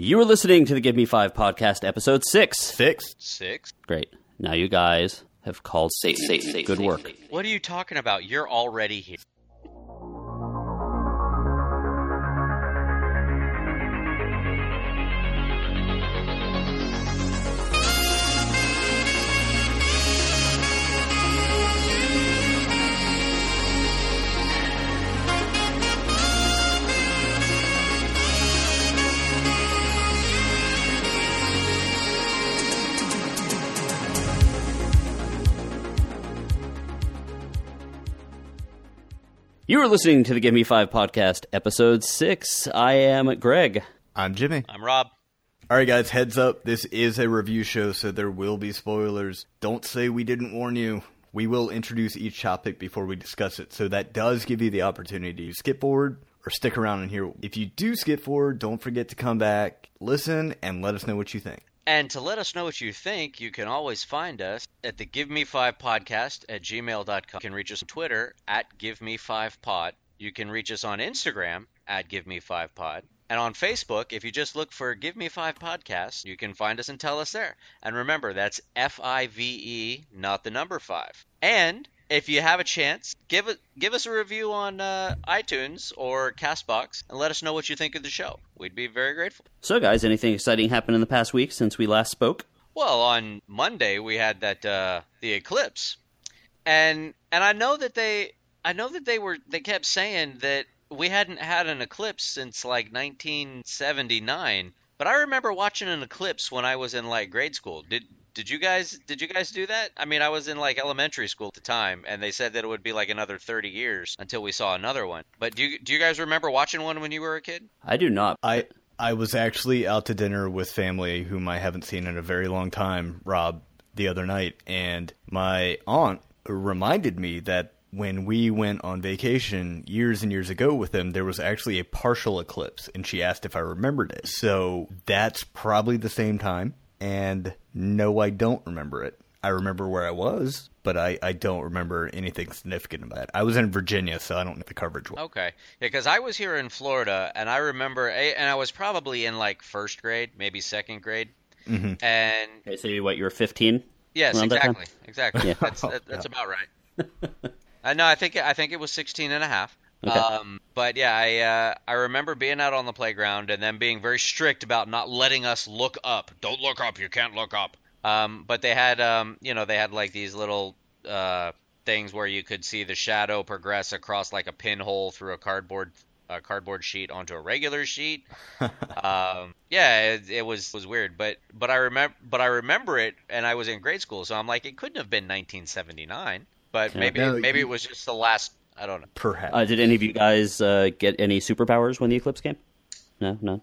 You are listening to the Give Me Five podcast, episode six. Six. Six? Great. Now you guys have called safe, safe, safe. Good work. What are you talking about? You're already here. You are listening to the Give Me Five podcast, episode six. I am Greg. I'm Jimmy. I'm Rob. All right, guys, heads up. This is a review show, so there will be spoilers. Don't say we didn't warn you. We will introduce each topic before we discuss it, so that does give you the opportunity to skip forward or stick around and hear. If you do skip forward, don't forget to come back, listen, and let us know what you think. And to let us know what you think, you can always find us at the Give Me Five Podcast at gmail.com. You can reach us on Twitter at Give Me Five Pod. You can reach us on Instagram at Give Me Five Pod. And on Facebook, if you just look for Give Me Five Podcast, you can find us and tell us there. And remember, that's F I V E, not the number five. And if you have a chance, give it give us a review on uh, iTunes or Castbox and let us know what you think of the show. We'd be very grateful. So, guys, anything exciting happened in the past week since we last spoke? Well, on Monday we had that uh, the eclipse, and and I know that they I know that they were they kept saying that we hadn't had an eclipse since like 1979. But I remember watching an eclipse when I was in like grade school. Did did you guys did you guys do that? I mean, I was in like elementary school at the time, and they said that it would be like another 30 years until we saw another one. But do you do you guys remember watching one when you were a kid? I do not. I I was actually out to dinner with family whom I haven't seen in a very long time, Rob, the other night, and my aunt reminded me that when we went on vacation years and years ago with them, there was actually a partial eclipse, and she asked if I remembered it. So that's probably the same time, and no, I don't remember it. I remember where I was, but I, I don't remember anything significant about it. I was in Virginia, so I don't know the coverage was. Okay, yeah, because I was here in Florida, and I remember, and I was probably in like first grade, maybe second grade, Mhm. and Okay, so you, what, you were 15? yes, Around that time? exactly, exactly. Yeah. That's that, that's about right. uh, no, I think I think it was 16 and a half. Okay. Um, but yeah, I uh, I remember being out on the playground and them being very strict about not letting us look up. Don't look up. You can't look up. Um, but they had um, you know, they had like these little uh, things where you could see the shadow progress across like a pinhole through a cardboard a cardboard sheet onto a regular sheet. um, yeah, it, it was was weird, but but I remember but I remember it, and I was in grade school, so I'm like, it couldn't have been 1979, but Yeah. maybe No, maybe you- it was just the last. I don't know. Perhaps. Uh, did any of you guys uh, get any superpowers when the eclipse came? No, no.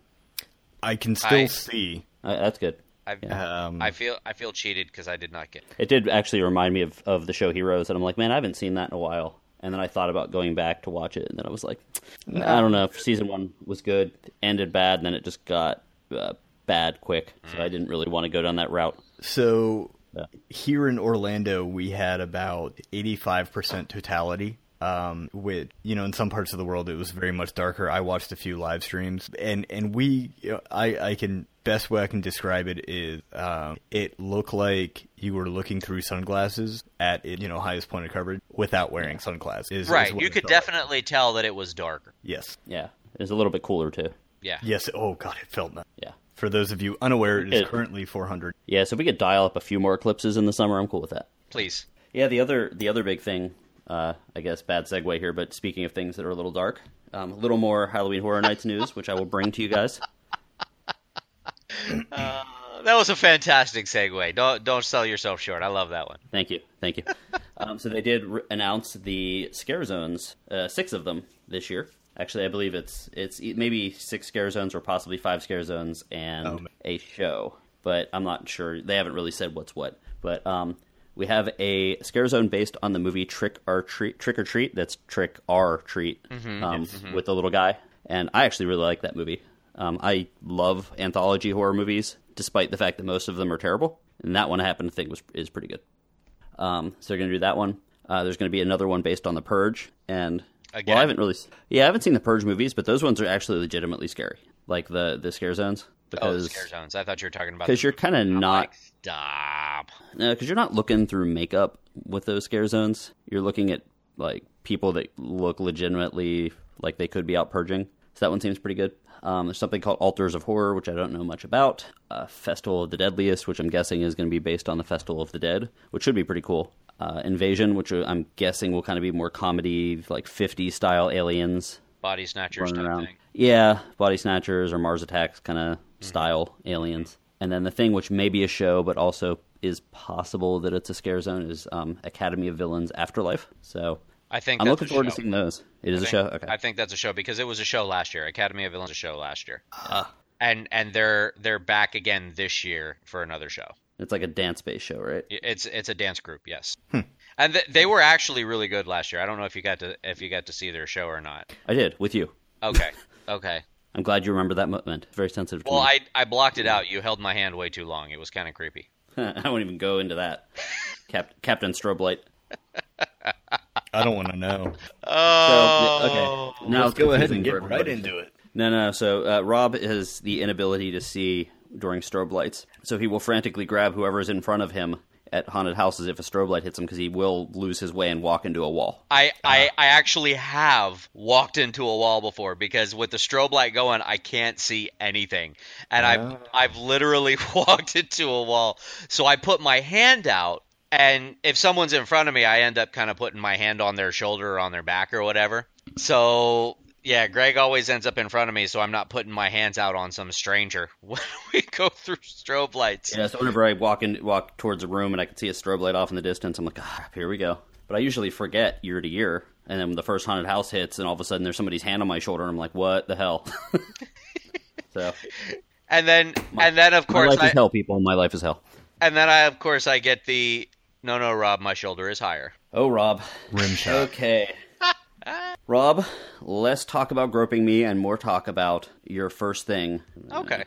I can still I- see. Uh, that's good. I Um, I feel I feel cheated because I did not get. It. It did actually remind me of, of the show Heroes, and I'm like, man, I haven't seen that in a while. And then I thought about going back to watch it, and then I was like, I don't know. if Season one was good, ended bad, and then it just got uh, bad quick. So I didn't really want to go down that route. So Yeah. here in Orlando, we had about 85% totality. Um, with you know, in some parts of the world, it was very much darker. I watched a few live streams, and and we, you know, I I can best way I can describe it is, um, it looked like you were looking through sunglasses at it, you know highest point of coverage without wearing sunglasses. Is, is Right, what you could felt like. definitely tell that it was darker. yes, Yeah, it was a little bit cooler too. Yeah. yes. Oh god, it felt nice. Yeah, For those of you unaware, it is It- currently 400. yeah. So if we could dial up a few more eclipses in the summer, I'm cool with that. Please. Yeah, the other the other big thing, uh, I guess bad segue here, but speaking of things that are a little dark, um, a little more Halloween Horror Nights news, which I will bring to you guys. That was a fantastic segue. Don't don't sell yourself short. I love that one. Thank you, thank you. um, so they did re- announce the scare zones, uh, six of them this year. Actually, I believe it's it's e- maybe six scare zones or possibly five scare zones and Oh, a show, but I'm not sure. They haven't really said what's what. But um, we have a scare zone based on the movie Trick or Treat. Trick or Treat. That's Trick or Treat um, with the little guy, and I actually really like that movie. Um, I love anthology horror movies, despite the fact that most of them are terrible. And that one I happen to think was is pretty good. Um, so they're going to do that one. Uh, there's going to be another one based on The Purge, and Again? well, I haven't really, yeah, I haven't seen the Purge movies, but those ones are actually legitimately scary, like the the scare zones. Oh, the because scare zones. I thought you were talking about because you're kind of not like, stop. because you're not looking through makeup with those scare zones. You're looking at like people that look legitimately like they could be out purging. So that one seems pretty good. Um, there's something called Altars of Horror, which I don't know much about. Uh, Festival of the Deadliest, which I'm guessing is going to be based on the Festival of the Dead, which should be pretty cool. Uh, Invasion, which I'm guessing will kind of be more comedy, like 50 style aliens Body snatchers around. thing. Yeah, body snatchers or Mars attacks kind of style aliens. And then the thing which may be a show, but also is possible that it's a scare zone, is um, Academy of Villains Afterlife. So I think I'm looking forward to seeing those. It is I a think- show. Okay. I think that's a show because it was a show last year. Academy of Villains a show last year, Ah. and and they're they're back again this year for another show. It's like a dance based show, right? It's it's a dance group, yes, Hmm. and th- they were actually really good last year. I don't know if you got to if you got to see their show or not. I did with you. Okay, okay. I'm glad you remember that moment. Very sensitive to Well, me. I I blocked it out. You held my hand way too long. It was kind of creepy. I won't even go into that. Cap- Captain Strobe Light. I don't want to know. Oh, So, okay. Now it's Go ahead and get right into it. No, no. So uh, Rob has the inability to see during strobe lights, so he will frantically grab whoever is in front of him at haunted houses if a strobe light hits him because he will lose his way and walk into a wall. I, uh-huh. I I actually have walked into a wall before because with the strobe light going, I can't see anything, and I've oh. I've literally walked into a wall. So I put my hand out, and if someone's in front of me, I end up kind of putting my hand on their shoulder or on their back or whatever. So yeah, Greg always ends up in front of me, so I'm not putting my hands out on some stranger when we go through strobe lights. Yeah. So whenever I walk in, walk towards a room and I can see a strobe light off in the distance, I'm like, ah, here we go. But I usually forget year to year, and then when the first haunted house hits, and all of a sudden there's somebody's hand on my shoulder, and I'm like, what the hell? so And then and then of my course life I, is hell, people. My life is hell. and then I of course I get the no no Rob, my shoulder is higher. Oh, Rob. Rim shot. Okay. Rob, less talk about groping me and more talk about your first thing. Okay.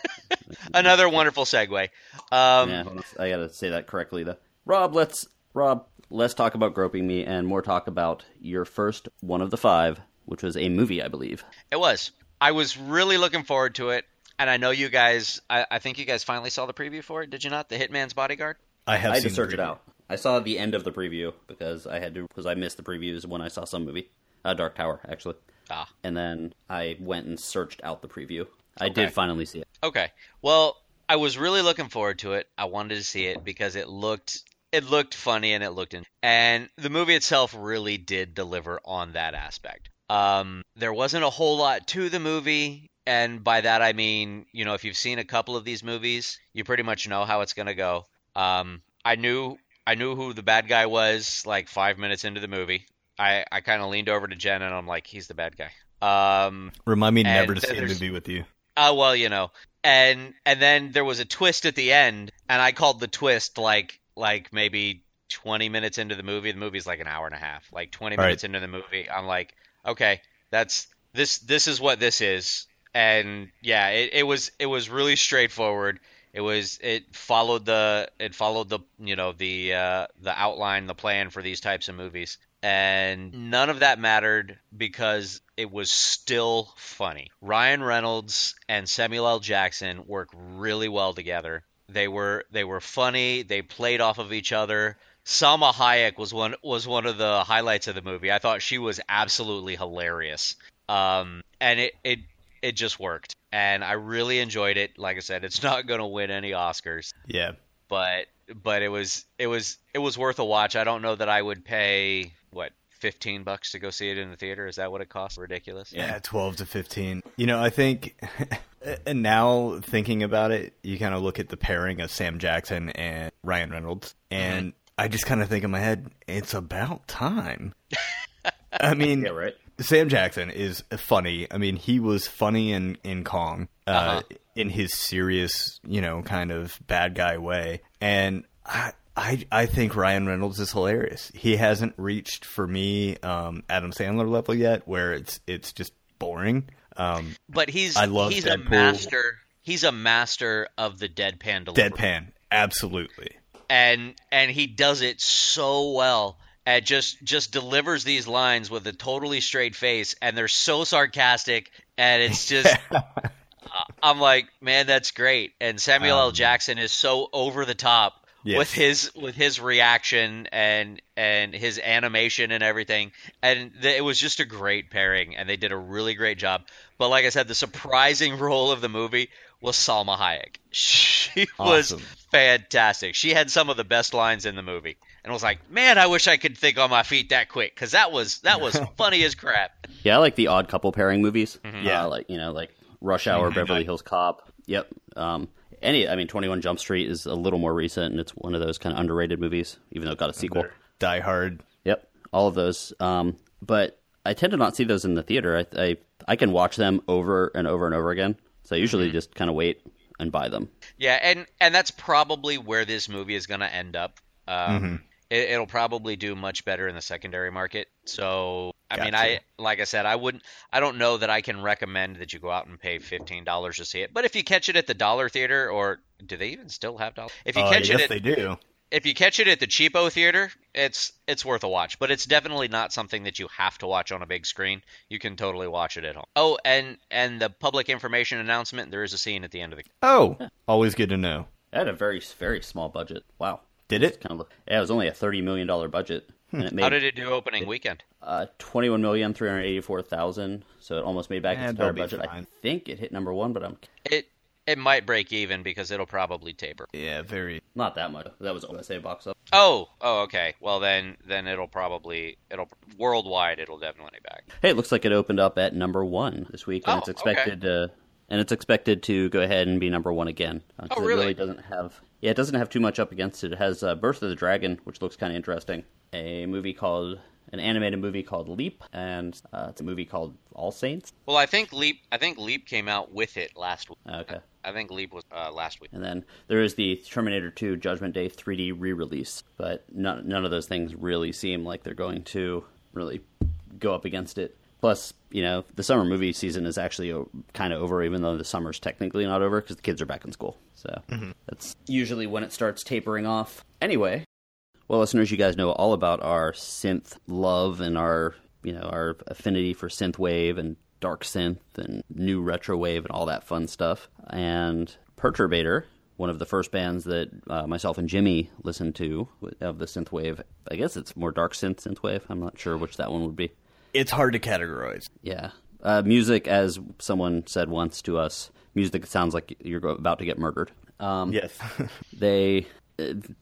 Another wonderful segue. Um, Yeah. I gotta say that correctly though. Rob, let's Rob, let's talk about groping me and more talk about your first one of the five, which was a movie, I believe. It was. I was really looking forward to it, and I know you guys. I, I think you guys finally saw the preview for it. Did you not? The Hitman's Bodyguard. I have I had seen to search it out. I saw the end of the preview because I had to because I missed the previews when I saw some movie, uh, Dark Tower actually, Ah. and then I went and searched out the preview. I Okay. did finally see it. Okay. Well, I was really looking forward to it. I wanted to see it because it looked it looked funny and it looked in and the movie itself really did deliver on that aspect. Um, there wasn't a whole lot to the movie, and by that I mean, you know, if you've seen a couple of these movies, you pretty much know how it's gonna go. Um, I knew I knew who the bad guy was like five minutes into the movie. I, I kind of leaned over to Jen and I'm like, he's the bad guy. Um, Remind me never to see a there's- movie with you. Oh well, you know. And and then there was a twist at the end, and I called the twist like like maybe 20 minutes into the movie. The movie's like an hour and a half. Like 20 All right. minutes into the movie, I'm like, okay, that's this this is what this is. And yeah, it, it was it was really straightforward. It was it followed the it followed the you know the uh, the outline the plan for these types of movies, and none of that mattered because it was still funny. Ryan Reynolds and Samuel L. Jackson work really well together. They were they were funny. They played off of each other. Salma Hayek was one was one of the highlights of the movie. I thought she was absolutely hilarious. Um, and it, it it just worked. And I really enjoyed it. Like I said, it's not going to win any Oscars, Yeah. but but it was it was it was worth a watch. I don't know that I would pay what 15 bucks to go see it in the theater. Is that what it costs? Ridiculous. Yeah, 12 to 15. You know, I think, and now thinking about it, you kind of look at the pairing of Sam Jackson and Ryan Reynolds, and I just kind of think in my head, it's about time. I mean, Yeah, right. Sam Jackson is funny. I mean, he was funny in in Kong, uh, Uh-huh. in his serious, you know, kind of bad guy way, and I. I, I think Ryan Reynolds is hilarious. He hasn't reached for me um, Adam Sandler level yet, where it's it's just boring. Um, But he's I love he's a master. He's a master of the deadpan delivery. deadpan, absolutely. and and he does it so well and just just delivers these lines with a totally straight face and they're so sarcastic and it's just I'm like, man, that's great. And Samuel L. Jackson is so over the top Yes. with his with his reaction and and his animation and everything. And th- it was just a great pairing, and they did a really great job. But like I said, the surprising role of the movie was Salma Hayek. She was fantastic. She had some of the best lines in the movie, and I was like, man, I wish I could think on my feet that quick because that was that was funny as crap. Yeah, I like the odd couple pairing movies. Yeah. Uh, like you know, like Rush Hour, Mhm. Beverly Hills Cop. Yep. Um, any, I mean, Twenty One Jump Street is a little more recent, and it's one of those kind of underrated movies, even though it got a sequel. Die Hard. Yep, all of those. Um, but I tend to not see those in the theater. I, I I can watch them over and over and over again. So I usually just kind of wait and buy them. Yeah, and and that's probably where this movie is going to end up. Um, it, it'll probably do much better in the secondary market. So, I mean, I like I said, I wouldn't. I don't know that I can recommend that you go out and pay fifteen dollars to see it. But if you catch it at the dollar theater, or do they even still have dollar? If you Uh, catch yes, it, at, they do. if you catch it at the cheapo theater, it's it's worth a watch. But it's definitely not something that you have to watch on a big screen. You can totally watch it at home. Oh, and and the public information announcement. There is a scene at the end of the. Oh, always good to know. It had a very very small budget. Wow. Did it? Kind of. Yeah, it was only a thirty million dollar budget, and it made How did it do opening weekend? uh, twenty one million three hundred eighty four thousand. So it almost made back its entire be budget. I think it hit number one, but I'm It it might break even because it'll probably taper. Yeah, very. not that much. That was USA box up. Oh, oh, okay. Well, then then it'll probably it'll worldwide it'll definitely back. Hey, it looks like it opened up at number one this week, and Oh, it's expected to and it's expected to go ahead and be number one again. Uh, 'cause Oh, It really? really doesn't have yeah, it doesn't have too much up against it. It has uh, Birth of the Dragon, which looks kind of interesting. A movie called an animated movie called Leap, and uh, it's a movie called All Saints. Well, I think Leap I think Leap came out with it last week. Okay. I think Leap was uh, last week. And then there is the Terminator 2 Judgment Day 3D re-release, but none, none of those things really seem like they're going to really go up against it. Plus, you know, the summer movie season is actually kind of over, even though the summer's technically not over because the kids are back in school. So that's usually when it starts tapering off. Anyway, well, listeners, you guys know all about our synth love and our, you know, our affinity for synth wave and dark synth and new retro wave and all that fun stuff. And Perturbator, one of the first bands that uh, myself and Jimmy listened to of the synth wave. I guess it's more dark synth synth wave. I'm not sure which that one would be. It's hard to categorize. Yeah. Uh, music, as someone said once to us, music sounds like you're about to get murdered. Um, Yes. they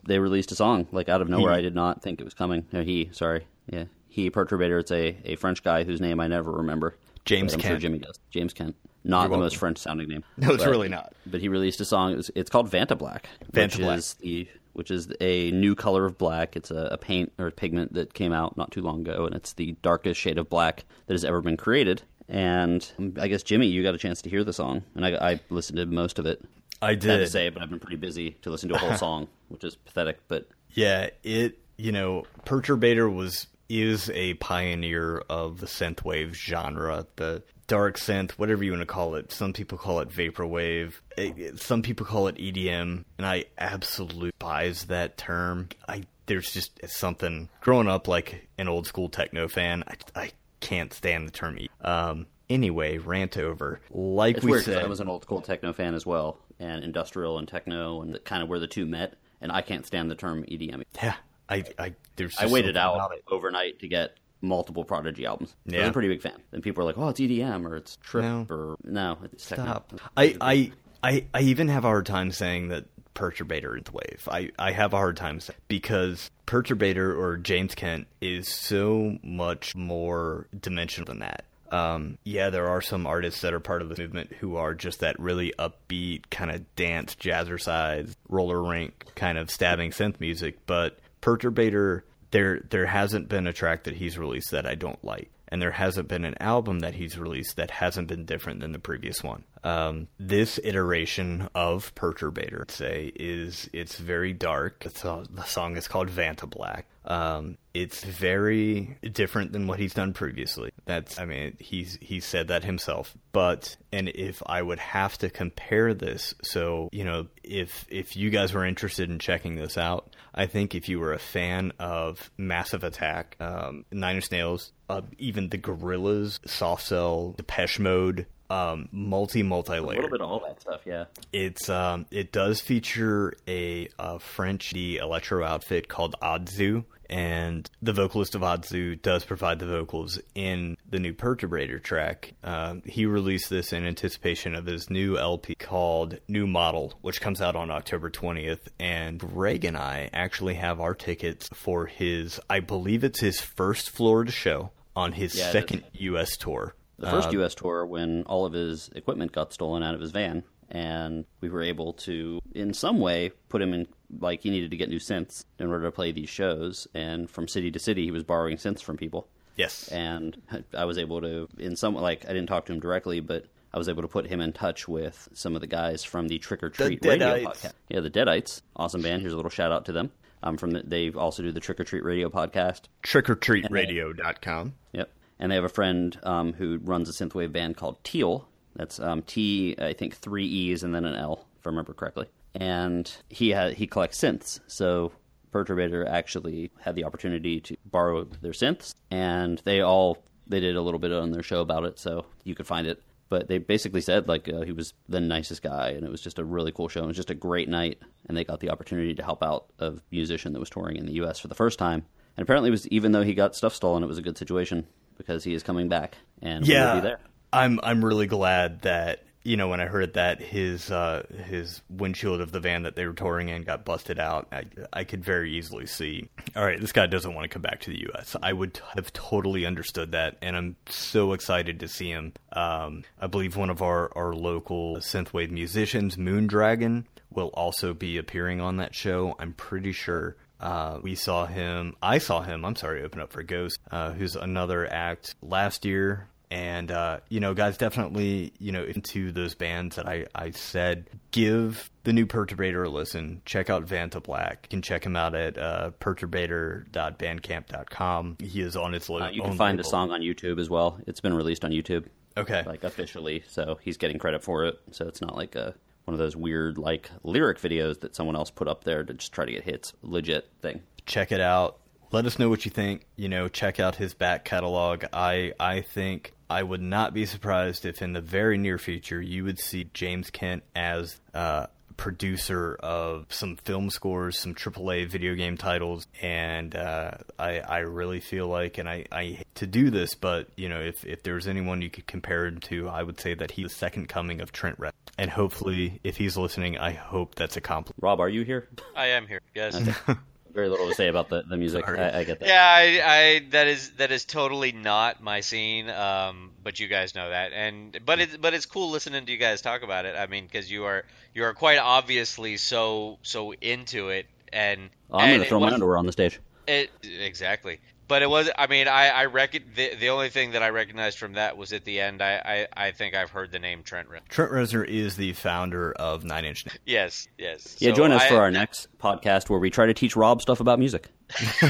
they released a song like out of nowhere. I did not think it was coming. No, he, sorry, yeah, he Perturbator. It's a, a French guy whose name I never remember. James I'm sure Kent. Jimmy does. James Kent. Not You're the most. French sounding name. No, it's But- really not. But he released a song. It's, it's called Vantablack, Vanta which is the which is a new color of black. It's a, a paint or a pigment that came out not too long ago, and it's the darkest shade of black that has ever been created. And um, I guess Jimmy, you got a chance to hear the song, and I, I listened to most of it. I did. Sad to say, but I've been pretty busy to listen to a whole song, which is pathetic. But Yeah, it you know, Perturbator was is a pioneer of the synthwave genre, the dark synth, whatever you want to call it. Some people call it vaporwave. It- it- some people call it EDM, and I absolutely despise that term. I there's just something growing up like an old school techno fan. I, I can't stand the term. Um. Anyway, rant over. Like it's we weird said, I was an old school techno fan as well, and industrial and techno, and kind of where the two met. And I can't stand the term EDM. yeah. I I there's. I waited out overnight to get multiple Prodigy albums. Yeah. I was a pretty big fan. And people are like, "Oh, it's EDM or it's trip No. or no, it's techno." Stop. I, I, I, I even have a hard time saying that Perturbator is Wave. I, I have a hard time saying because Perturbator or James Kent is so much more dimensional than that. Um, yeah, there are some artists that are part of the movement who are just that really upbeat kind of dance, jazzercise, roller rink kind of stabbing synth music. But Perturbator, there there hasn't been a track that he's released that I don't like and there hasn't been an album that he's released that hasn't been different than the previous one. Um, this iteration of Perturbator, I'd say, is it's very dark. The song is called Vantablack. Um, it's very different than what he's done previously. That's, I mean, he's he said that himself. But and if I would have to compare this, so you know, if if you guys were interested in checking this out, I think if you were a fan of Massive Attack, um, Nine Inch Nails, uh, even the Gorillaz, Soft Cell, Depeche Mode, um, multi multi A little bit of all that stuff, yeah. It's um, it does feature a, a French the electro outfit called Adzu, and the vocalist of Adzu does provide the vocals in the new Perturbator track. Um, he released this in anticipation of his new LP called New Model, which comes out on October 20th. And Greg and I actually have our tickets for his, I believe it's his first Florida show on his Yeah, second U.S. tour. The first Uh, U.S. tour when all of his equipment got stolen out of his van, and we were able to, in some way, put him in. Like he needed to get new synths in order to play these shows, and from city to city, he was borrowing synths from people. yes. and I was able to, in some like, I didn't talk to him directly, but I was able to put him in touch with some of the guys from the Trick or Treat The radio Deadites. podcast. Yeah, the Deadites, awesome band. Here's a little shout out to them. Um, from the, they also do the Trick or Treat radio podcast. trick-or-treatradio.com Yep, and they have a friend um, who runs a synthwave band called Teeel. That's um, T, I think three E's and then an L, if I remember correctly. And he ha- he collects synths, so Perturbator actually had the opportunity to borrow their synths, and they all they did a little bit on their show about it, so you could find it. But they basically said like uh, he was the nicest guy, and it was just a really cool show. It was just a great night, and they got the opportunity to help out a musician that was touring in the U.S. for the first time. And apparently, it was even though he got stuff stolen, it was a good situation because he is coming back and we will yeah, be there. I'm I'm really glad that you know when I heard that his uh, his windshield of the van that they were touring in got busted out. I I could very easily see. All right, this guy doesn't want to come back to the U.S. I would have totally understood that, and I'm so excited to see him. Um, I believe one of our our local synthwave musicians, Moondragon, will also be appearing on that show. I'm pretty sure. Uh, we saw him. I saw him. I'm sorry, open up for Ghost, uh, who's another act last year. And uh, you know, guys, definitely, you know, into those bands that I, I said, give the new Perturbator a listen. Check out Vantablack. You can check him out at uh, perturbator.bandcamp.com. He is on its lo- Uh, you can find label. song on YouTube as well. It's been released on YouTube, Okay. like officially, so he's getting credit for it. So it's not like a one of those weird like lyric videos that someone else put up there to just try to get hits. Legit thing. check it out. Let us know what you think. You know, check out his back catalog. I I think I would not be surprised if in the very near future you would see James Kent as uh, producer of some film scores, some AAA video game titles, and uh, I I really feel like, and I, I hate to do this, but you know, if if there's anyone you could compare him to, I would say that he's the second coming of Trent Reznor. And hopefully, if he's listening, I hope that's a compliment. Rob, are you here? I am here. Yes. Very little to say about the, the music. I, I get that. Yeah, I, I that is that is totally not my scene. Um, but you guys know that, and but it's but it's cool listening to you guys talk about it. I mean, because you are you are quite obviously so so into it, and Oh, I'm going to throw my underwear on the stage. It exactly. But it was. I mean, I I reckon the the only thing that I recognized from that was at the end. I I, I think I've heard the name Trent Reznor. Trent Reznor is the founder of Nine Inch Nails. Yes, yes. Yeah, So join us I- for our next podcast where we try to teach Rob stuff about music.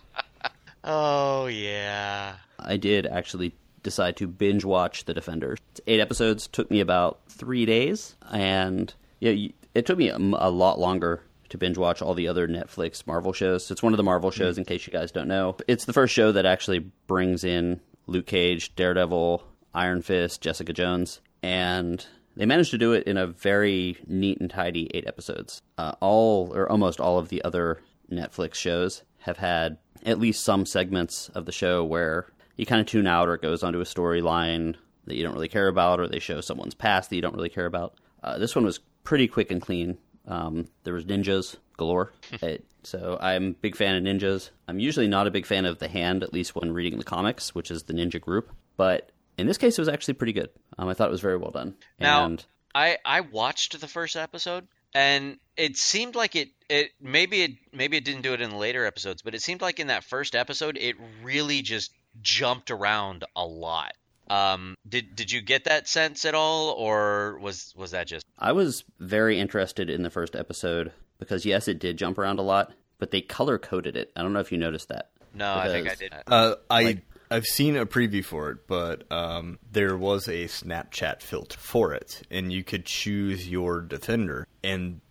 Oh yeah. I did actually decide to binge watch The Defenders. It's eight episodes took me about three days, and yeah, you- it took me a lot longer to binge watch all the other Netflix Marvel shows. It's one of the Marvel shows, in case you guys don't know. It's the first show that actually brings in Luke Cage, Daredevil, Iron Fist, Jessica Jones, and they managed to do it in a very neat and tidy eight episodes. Uh, all or almost all of the other Netflix shows have had at least some segments of the show where you kind of tune out or it goes onto a storyline that you don't really care about or they show someone's past that you don't really care about. Uh, this one was pretty quick and clean. Um, there was ninjas galore. It, so I'm a big fan of ninjas. I'm usually not a big fan of the hand, at least when reading the comics, which is the ninja group. But in this case, it was actually pretty good. Um, I thought it was very well done. Now, and I I watched the first episode and it seemed like it it maybe it maybe it didn't do it in the later episodes, but it seemed like in that first episode it really just jumped around a lot. Um, did did you get that sense at all, or was was that just I was very interested in the first episode because yes, it did jump around a lot, but they color coded it. I don't know if you noticed that. no? I think I did. Uh, I I've seen a preview for it, but um, there was a Snapchat filter for it, and you could choose your defender, and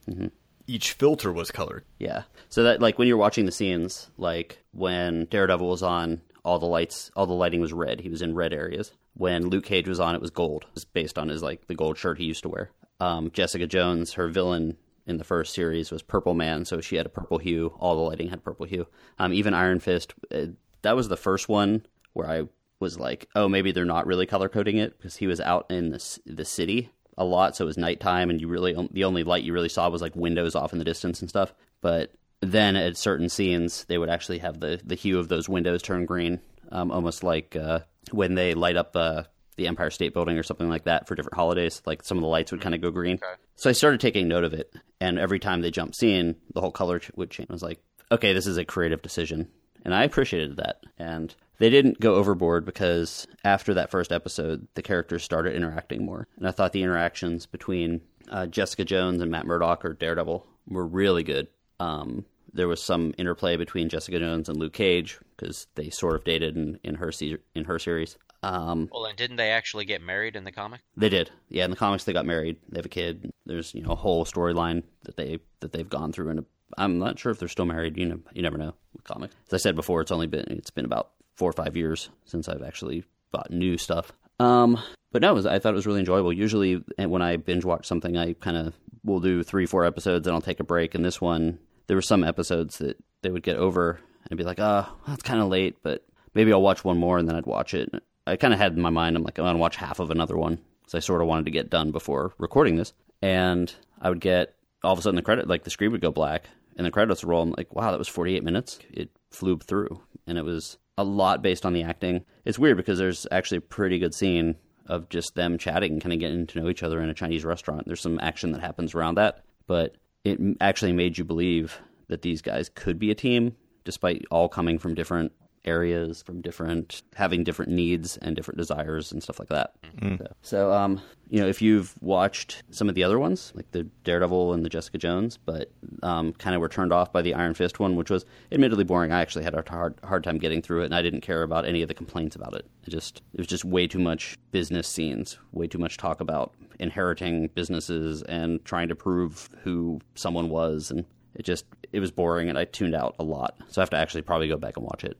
each filter was colored. Yeah. So that like when you're watching the scenes, like when Daredevil was on, all the lights, all the lighting was red. He was in red areas. When Luke Cage was on, it was gold. It was based on his like the gold shirt he used to wear. Um, Jessica Jones, her villain in the first series was Purple Man, so she had a purple hue. All the lighting had purple hue. Um, even Iron Fist, uh, that was the first one where I was like, oh, maybe they're not really color coding it because he was out in the, the city a lot, so it was nighttime, and you really the only light you really saw was like windows off in the distance and stuff. But then at certain scenes, they would actually have the the hue of those windows turn green, um, almost like uh, when they light up uh, the Empire State Building or something like that for different holidays. Like some of the lights would kind of go green. Okay. So I started taking note of it, and every time they jumped scene, the whole color would change. I was like, okay, this is a creative decision, and I appreciated that. And they didn't go overboard because after that first episode, the characters started interacting more, and I thought the interactions between uh, Jessica Jones and Matt Murdock or Daredevil were really good. Um, there was some interplay between Jessica Jones and Luke Cage because they sort of dated in, in her se- in her series. Um, Well, and didn't they actually get married in the comic? they did, yeah. In the comics, they got married. They have a kid. There's you know a whole storyline that they that they've gone through, and I'm not sure if they're still married. You know, you never know with comics. As I said before, it's only been it's been about four or five years since I've actually bought new stuff. Um, but no, it was, I thought it was really enjoyable. Usually, eh, when I binge watch something, I kind of will do three, four episodes, and I'll take a break. And this one, there were some episodes that they would get over, and be like, "Ah, oh, that's kind of late," but maybe I'll watch one more, and then I'd watch it. I kind of had in my mind, I'm like, I'm gonna watch half of another one because I sort of wanted to get done before recording this, and I would get all of a sudden the credit, like the screen would go black, and the credits roll. I'm like, wow, that was 48 minutes. It flew through, and it was a lot based on the acting. It's weird because there's actually a pretty good scene of just them chatting and kind of getting to know each other in a Chinese restaurant. There's some action that happens around that, but it actually made you believe that these guys could be a team, despite all coming from different areas, from different having different needs and different desires and stuff like that. So, so, um, you know, if you've watched some of the other ones, like the Daredevil and the Jessica Jones, but um, kind of were turned off by the Iron Fist one, which was admittedly boring. I actually had a hard hard time getting through it, and I didn't care about any of the complaints about it. It just it was just way too much business scenes, way too much talk about inheriting businesses and trying to prove who someone was, and it just it was boring, and I tuned out a lot. So I have to actually probably go back and watch it.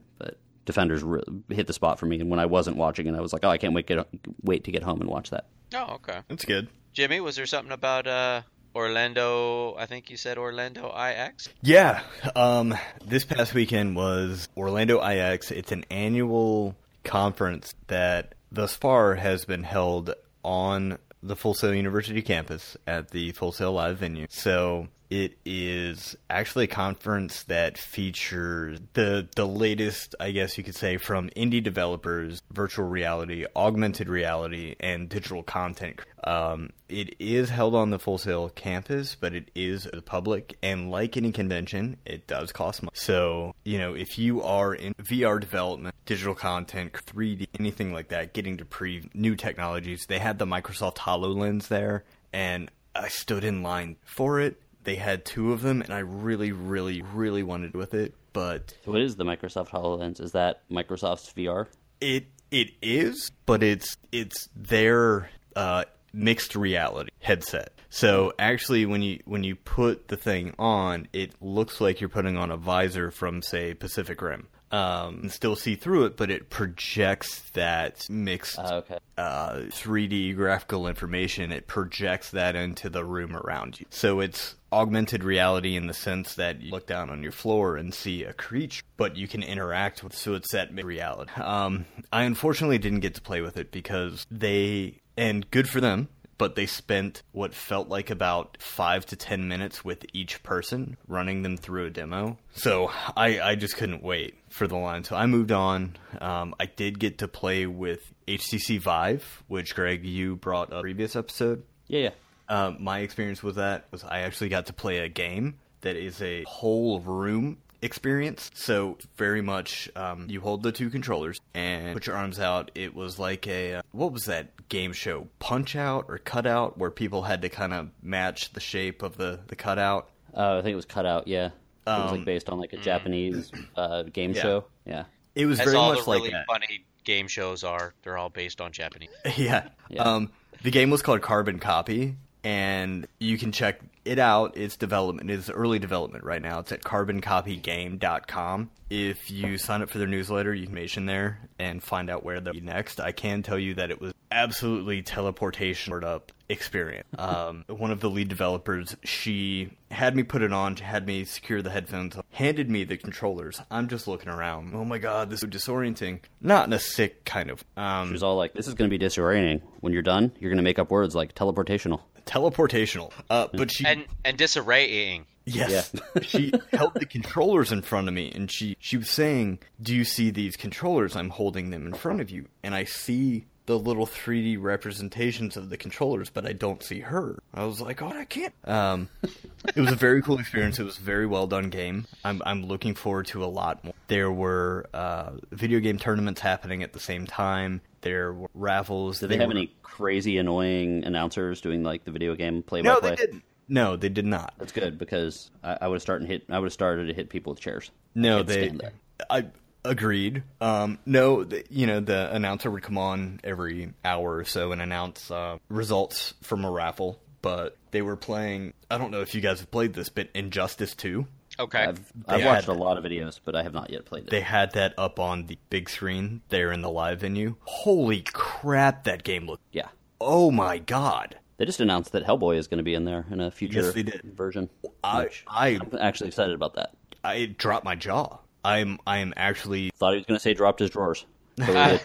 Defenders re- hit the spot for me, and when I wasn't watching it, I was like, "Oh, I can't wait get wait to get home and watch that." Oh, okay. That's good. Jimmy, was there something about uh, Orlando? I think you said Orlando IX. Yeah. Um, this past weekend was Orlando IX. It's an annual conference that thus far has been held on the Full Sail University campus at the Full Sail Live venue. So it is actually a conference that features the the latest, I guess you could say, from indie developers, virtual reality, augmented reality, and digital content. Um, it is held on the Full Sail campus, but it is public, and like any convention, it does cost money. So you know, if you are in VR development, digital content, 3D, anything like that, getting to pre new technologies, they had the Microsoft Hololens there, and I stood in line for it they had two of them, and I really, really, really wanted with it. But what is the Microsoft Hololens? Is that Microsoft's VR? it it is, but it's it's their uh, mixed reality headset. So actually, when you when you put the thing on, it looks like you're putting on a visor from say Pacific Rim. Um, and still see through it, but it projects that mixed Uh, okay. uh, 3D graphical information, it projects that into the room around you. So it's augmented reality in the sense that you look down on your floor and see a creature, but you can interact with. So it's that reality. Um, I unfortunately didn't get to play with it because they, and good for them. But they spent what felt like about five to ten minutes with each person running them through a demo. So I, I just couldn't wait for the line. So I moved on. Um, I did get to play with HTC Vive, which Greg you brought up previous episode. Yeah, yeah. Um, my experience with that was I actually got to play a game that is a whole room experience. So very much, um, you hold the two controllers and put your arms out. It was like a uh, what was that game show? Punch Out or Cut Out, where people had to kind of match the shape of the the cutout. Uh, I think it was cut out. Yeah, it was Um, like based on like a Japanese uh, game Yeah. show. Yeah, It was As very all much the like really that. funny game shows are. They're all based on Japanese. yeah. Yeah. Um, the game was called Carbon Copy, and you can check it out. It's development. It's early development right now. It's at carboncopygame.com. If you sign up for their newsletter, you can mention there and find out where they'll be next. I can tell you that it was absolutely teleportation up experience. Um, one of the lead developers, she had me put it on, had me secure the headphones, handed me the controllers. I'm just looking around. Oh my god, this is disorienting. Not in a sick kind of. Um, She was all like, "This is going to be disorienting. When you're done, you're going to make up words like teleportational." Teleportational. Uh, but she And and disarraying. Yes. she held the controllers in front of me and she she was saying, "Do you see these controllers? I'm holding them in front of you." And I see the little 3D representations of the controllers, but I don't see her. I was like, "Oh, I can't." Um it was a very cool experience. It was a very well done game. I'm I'm looking forward to a lot more. There were uh, video game tournaments happening at the same time. There were raffles. Did they, have any crazy, annoying announcers doing like the video game play by play? No, they didn't. No, they did not. That's good because I, I would have started hit. I would have started to hit people with chairs. No, they. I agreed. Um, no, the, you know the announcer would come on every hour or so and announce uh, results from a raffle. But they were playing. I don't know if you guys have played this, but Injustice Two. Okay. I've I've watched had- a lot of videos, but I have not yet played it. They had that up on the big screen there in the live venue. Holy crap, that game looked. yeah, Oh my god. they just announced that Hellboy is going to be in there in a future Yes, they did. version. I I I'm actually excited about that. I dropped my jaw. I'm I am actually Thought he was going to say dropped his drawers. That's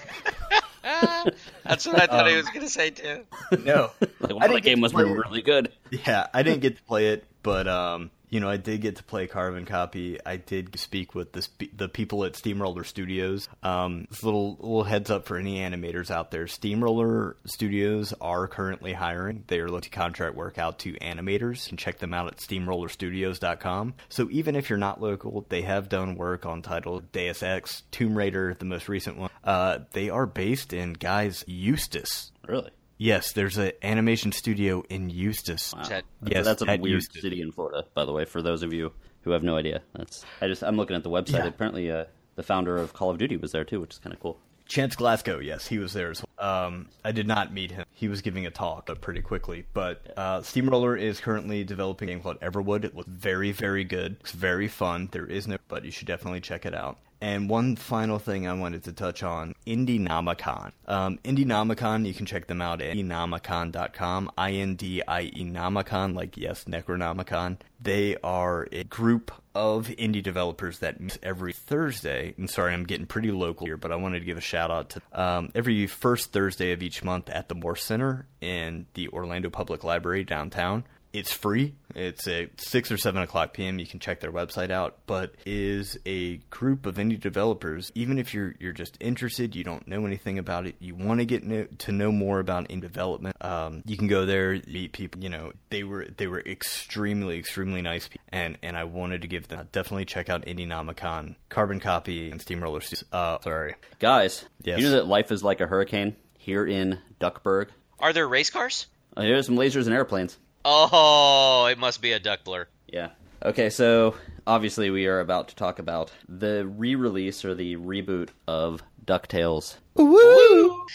what I thought he was going to say too. no. Like, wow, that game to must be really good. Yeah, I didn't get to play it, but um, you know, I did get to play Carbon Copy. I did speak with the spe- the people at Steamroller Studios. Um, this little little heads up for any animators out there: Steamroller Studios are currently hiring. They are looking to contract work out to animators. Can check them out at steamrollerstudios.com. So even if you're not local, they have done work on titles Deus Ex, Tomb Raider, the most recent one. Uh, they are based in guys Eustis. Really? Yes, there's an animation studio in Eustis. Wow. Chet- Yes, that's a at weird Houston. city in Florida, by the way. For those of you who have no idea, that's I just I'm looking at the website. Yeah. Apparently, uh, the founder of Call of Duty was there too, which is kind of cool. Chance Glasco, yes, he was there as well. Um, I did not meet him. He was giving a talk uh, pretty quickly. But uh, Steamroller is currently developing a game called Everwood. It looks very, very good. It's very fun. There is no, but you should definitely check it out. And one final thing I wanted to touch on Indienomicon. Um, Indienomicon, you can check them out at indienomicon.com. I N D I E Nomicon, like yes, Necronomicon. They are a group of indie developers that meet every Thursday. I'm sorry, I'm getting pretty local here, but I wanted to give a shout out to um, every first Thursday of each month at the Melrose Center in the Orlando Public Library downtown. It's free. It's at six or seven o'clock p.m. You can check their website out. But is a group of indie developers. Even if you're you're just interested, you don't know anything about it, you want to get know, to know more about in development. Um, you can go there, meet people. You know, they were they were extremely extremely nice, people. and and I wanted to give them definitely check out Indienomicon, Carbon Copy, and Steamroller. Studios. Uh, sorry, Guys, Yes. you know that life is like a hurricane here in Duckburg. Are there race cars? Uh, here's some lasers and airplanes. Oh, it must be a duck blur. Yeah. Okay, so obviously we are about to talk about the re-release or the reboot of DuckTales. woo!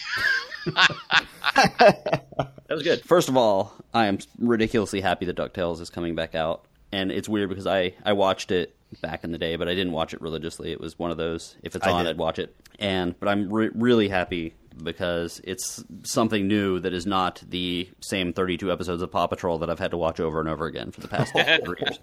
That was good. First of all, I am ridiculously happy that DuckTales is coming back out. And it's weird because I, I watched it back in the day, but I didn't watch it religiously. It was one of those, if it's I on, did. I'd watch it. And But I'm re- really happy because it's something new that is not the same 32 episodes of Paw Patrol that I've had to watch over and over again for the past three years.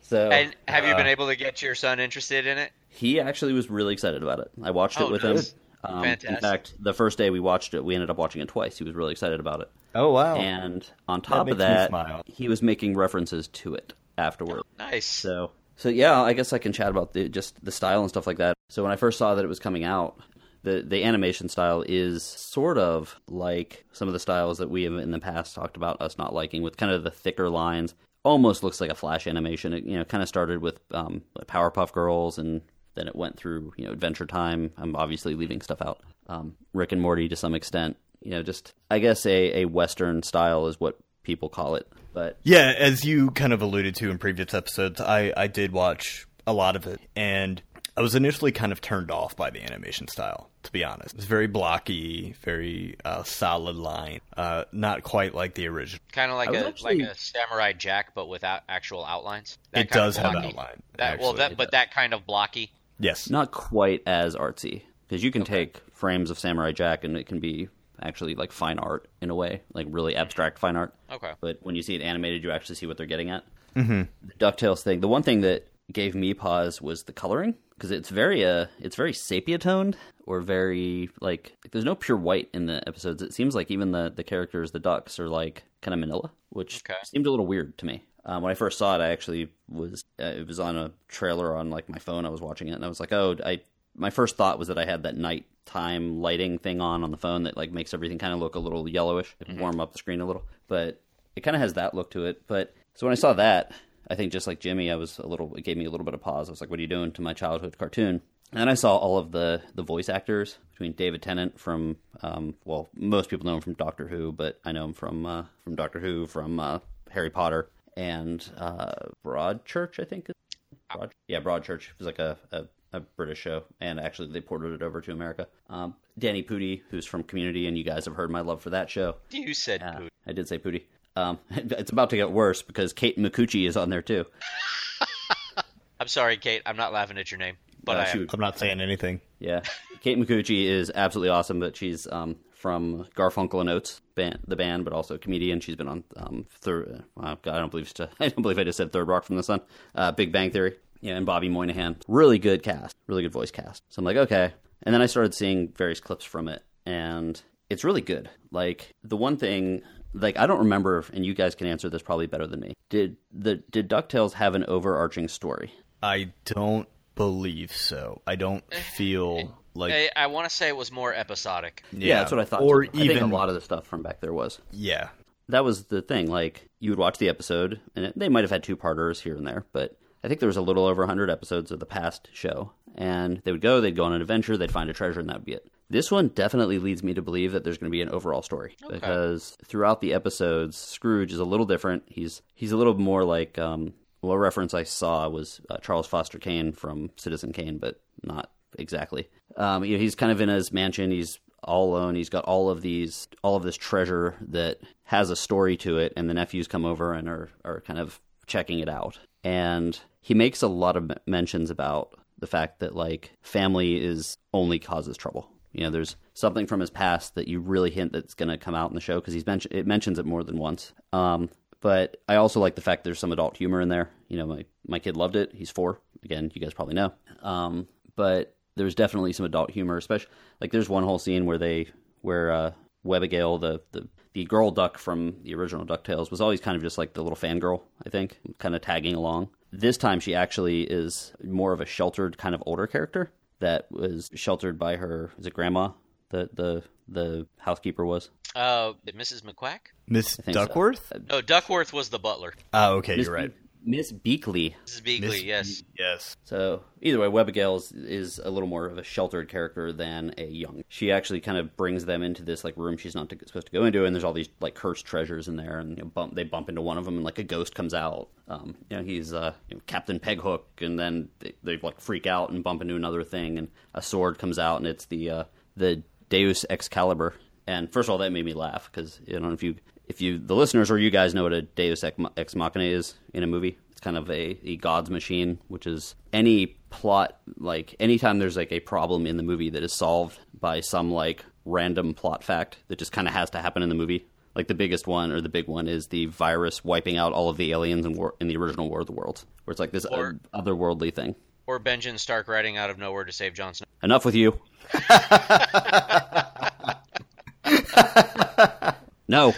So And have you been Uh, able to get your son interested in it? he actually was really excited about it. I watched it Oh, with nice. him. Um, in Fantastic. fact, the first day we watched it, we ended up watching it twice. He was really excited about it. Oh wow! And on top makes of that, he was making references to it afterward. Nice. So, so yeah, I guess I can chat about the just the style and stuff like that. So when I first saw that it was coming out, the the animation style is sort of like some of the styles that we have in the past talked about us not liking, with kind of the thicker lines. Almost looks like a flash animation. It you know kind of started with um, Powerpuff Girls, and then it went through you know Adventure Time. I'm obviously leaving stuff out. Um, Rick and Morty to some extent. You know, just I guess a, a Western style is what people call it. But Yeah, as you kind of alluded to in previous episodes, I, I did watch a lot of it, and I was initially kind of turned off by the animation style. To be honest, it's very blocky, very uh, solid line. Uh, not quite like the original. Kind of like a actually- like a Samurai Jack, but without actual outlines. That It does have blocky. outline, That well, that but that kind of blocky. Yes, Not quite as artsy because you can take frames of Samurai Jack and it can be actually like fine art in a way, like really abstract fine art. Okay. But when you see it animated, you actually see what they're getting at. Mm-hmm. The Ducktales thing. The one thing that gave me pause was the coloring because it's very uh it's very sepia toned or very like there's no pure white in the episodes. It seems like even the the characters, the ducks, are like kind of manila, which Okay. seemed a little weird to me. Um, when I first saw it, I actually was uh, it was on a trailer on like my phone. I was watching it and I was like, oh, I my first thought was that I had that nighttime lighting thing on on the phone that like makes everything kind of look a little yellowish, like, warm up the screen a little. But it kind of has that look to it. But so when I saw that, I think just like Jimmy, I was a little. It gave me a little bit of pause. I was like, "What are you doing to my childhood cartoon?" And then I saw all of the the voice actors between David Tennant from, um, well, most people know him from Doctor Who, but I know him from uh, from Doctor Who, from uh, Harry Potter, and uh, Broadchurch, I think. Broad, yeah, Broadchurch. It was like a, a, a British show, and actually they ported it over to America. Um, Danny Pudi, who's from Community, and you guys have heard my love for that show. You said poot. I did say Pootie. Um, it's about to get worse because Kate Micucci is on there too. I'm sorry, Kate. I'm not laughing at your name, but Uh, I am. would- I'm not saying anything. Yeah, Kate Micucci is absolutely awesome, but she's um, from Garfunkel and Oates band, the band, but also a comedian. She's been on um, third. Uh, God, I don't believe it's- I don't believe I just said Third Rock from the Sun. Uh, Big Bang Theory. Yeah, and Bobby Moynihan. Really good cast. Really good voice cast. So I'm like, okay. And then I started seeing various clips from it, and it's really good. Like the one thing, like I don't remember, and you guys can answer this probably better than me. Did the did Ducktales have an overarching story? I don't believe so. I don't eh, feel eh, like eh, I, I want to say it was more episodic. Yeah, that's what I thought. Or too. I think even a lot of the stuff from back there was. yeah, that was the thing. Like you would watch the episode, and it, they might have had two parters here and there, but I think there was a little over 100 episodes of the past show. And they would go, they'd go on an adventure, they'd find a treasure, and that would be it. This one definitely leads me to believe that there's going to be an overall story because throughout the episodes, Scrooge is a little different. He's he's a little more like um, well, a reference I saw was uh, Charles Foster Kane from Citizen Kane, but not exactly. Um, you know, he's kind of in his mansion. He's all alone. He's got all of these, all of this treasure that has a story to it, and the nephews come over and are are kind of checking it out. And he makes a lot of mentions about the fact that like family is only causes trouble. You know, there's something from his past that you really hint that's going to come out in the show because he's mentioned it mentions it more than once. Um, but I also like the fact there's some adult humor in there. You know, my my kid loved it. He's four. Again, you guys probably know. Um, but there's definitely some adult humor, especially like there's one whole scene where they where uh, Webbigail, the the the girl duck from the original Ducktales, was always kind of just like the little fangirl. I think, kind of tagging along. This time, she actually is more of a sheltered, kind of older character that was sheltered by her. Is it grandma? The the the housekeeper was. Uh, Mrs. McQuack? Miss think so. Duckworth. No, Duckworth was the butler. Oh, okay, Miss you're right. Be- Miss Beakley. Mrs. Beakley, Miss- yes. Yes. So either way, Webbigail is, is a little more of a sheltered character than a young. She actually kind of brings them into this like room she's not to, supposed to go into, and there's all these like cursed treasures in there, and you know, bump, they bump into one of them, and like a ghost comes out. Um, you know, he's uh, you know, Captain Peghook, and then they, they like freak out and bump into another thing, and a sword comes out, and it's the uh, the Deus Excalibur. And first of all, that made me laugh because I don't know if you if you the listeners or you guys know what a Deus Ex Machina is in a movie. It's kind of a, a God's machine, which is any plot like anytime there's like a problem in the movie that is solved by some like random plot fact that just kind of has to happen in the movie. Like the biggest one or the big one is the virus wiping out all of the aliens in, war, in the original War of the Worlds, where it's like this Or- otherworldly thing. Or Benjen Stark riding out of nowhere to save Jon Snow. Enough with you. no.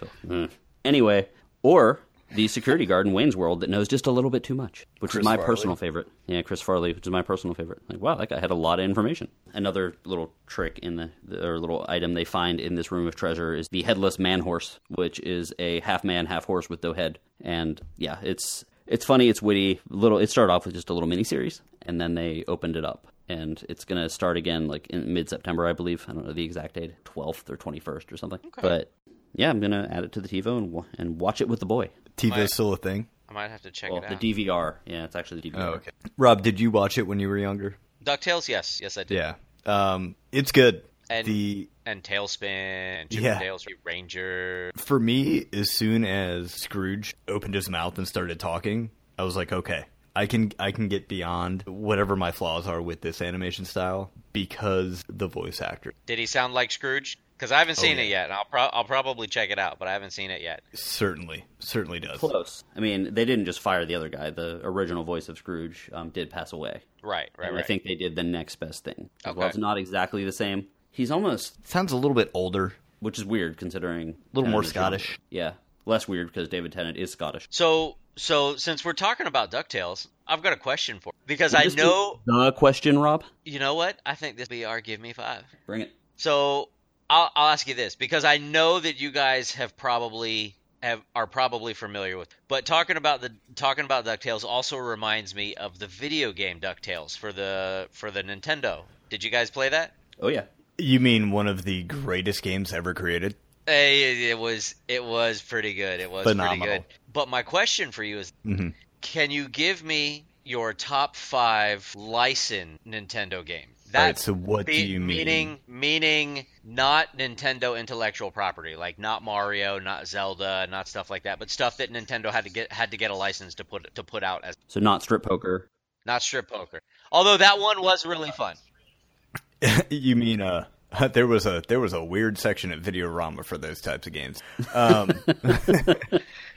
So mm. anyway, or the security guard in Wayne's World that knows just a little bit too much, which Chris is my Farley. personal favorite. Yeah, Chris Farley, which is my personal favorite. Like, wow, that guy had a lot of information. Another little trick in the, the or little item they find in this room of treasure is the headless man horse, which is a half man, half horse with no head. And yeah, it's it's funny, it's witty. Little, it started off with just a little mini series, and then they opened it up, and it's gonna start again like in mid September, I believe. I don't know the exact date, twelfth or twenty first or something. But yeah, I'm gonna add it to the TiVo and wa- and watch it with the boy. TiVo's still a thing. I might have to check Well, it out. the. DVR, yeah, it's actually the DVR. Oh, okay. Rob, did you watch it when you were younger? Ducktales, yes, yes, I did. Yeah, um, it's good. And the and TaleSpin and Yeah. Chip 'n Dale's Ranger. for me, as soon as Scrooge opened his mouth and started talking, I was like, okay, I can I can get beyond whatever my flaws are with this animation style because the voice actor Did he sound like Scrooge? Because I haven't seen yeah. it yet. and I'll pro- I'll probably check it out, but I haven't seen it yet. certainly certainly does. Close. I mean, they didn't just fire the other guy. The original voice of Scrooge um, did pass away. Right, right, and right. I think they did the next best thing. Okay. Well, it's not exactly the same. He's almost, Sounds a little bit older. which is weird considering. A little more Tennant is Scottish. younger. Yeah, less weird because David Tennant is Scottish. so so since we're talking about Ducktales, I've got a question for you because I Just do know the question, Rob. you know what I think this will be our give me five. Bring it. So I'll, I'll ask you this because I know that you guys have probably have are probably familiar with. But talking about the talking about Ducktales also reminds me of the video game Ducktales for the for the Nintendo. Did you guys play that? Oh yeah. You mean one of the greatest games ever created? Hey, it was it was pretty good. It was Phenomenal. pretty good. But my question for you is, Mhm. can you give me your top five licensed Nintendo game? All right, so what do you mean? Meaning, meaning not Nintendo intellectual property, like not Mario, not Zelda, not stuff like that, but stuff that Nintendo had to get had to get a license to put to put out as So not strip poker. not strip poker. Although that one was really fun. you mean uh there was a there was a weird section at Videorama for those types of games. Um,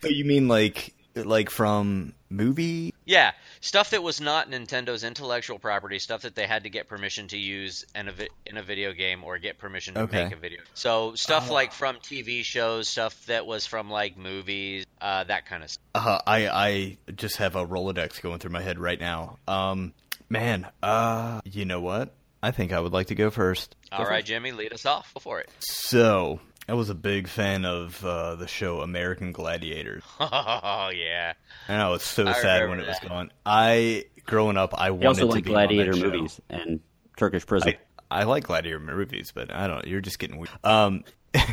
so you mean like like from movie? Yeah, stuff that was not Nintendo's intellectual property, stuff that they had to get permission to use in a vi- in a video game or get permission to Okay. make a video. So stuff like from TV shows, stuff that was from like movies, uh, that kind of stuff. Uh, I I just have a Rolodex going through my head right now. Um, man, uh, you know what? I think I would like to go first. All right, Jimmy, lead us off. Go for it. So I was a big fan of uh, the show American Gladiators. Oh yeah, I know it's so I sad when remember it was that. gone. I growing up, I He wanted also to liked be on that gladiator show. movies and Turkish prison. I, I like gladiator movies, but I don't. You're just getting weird. Um,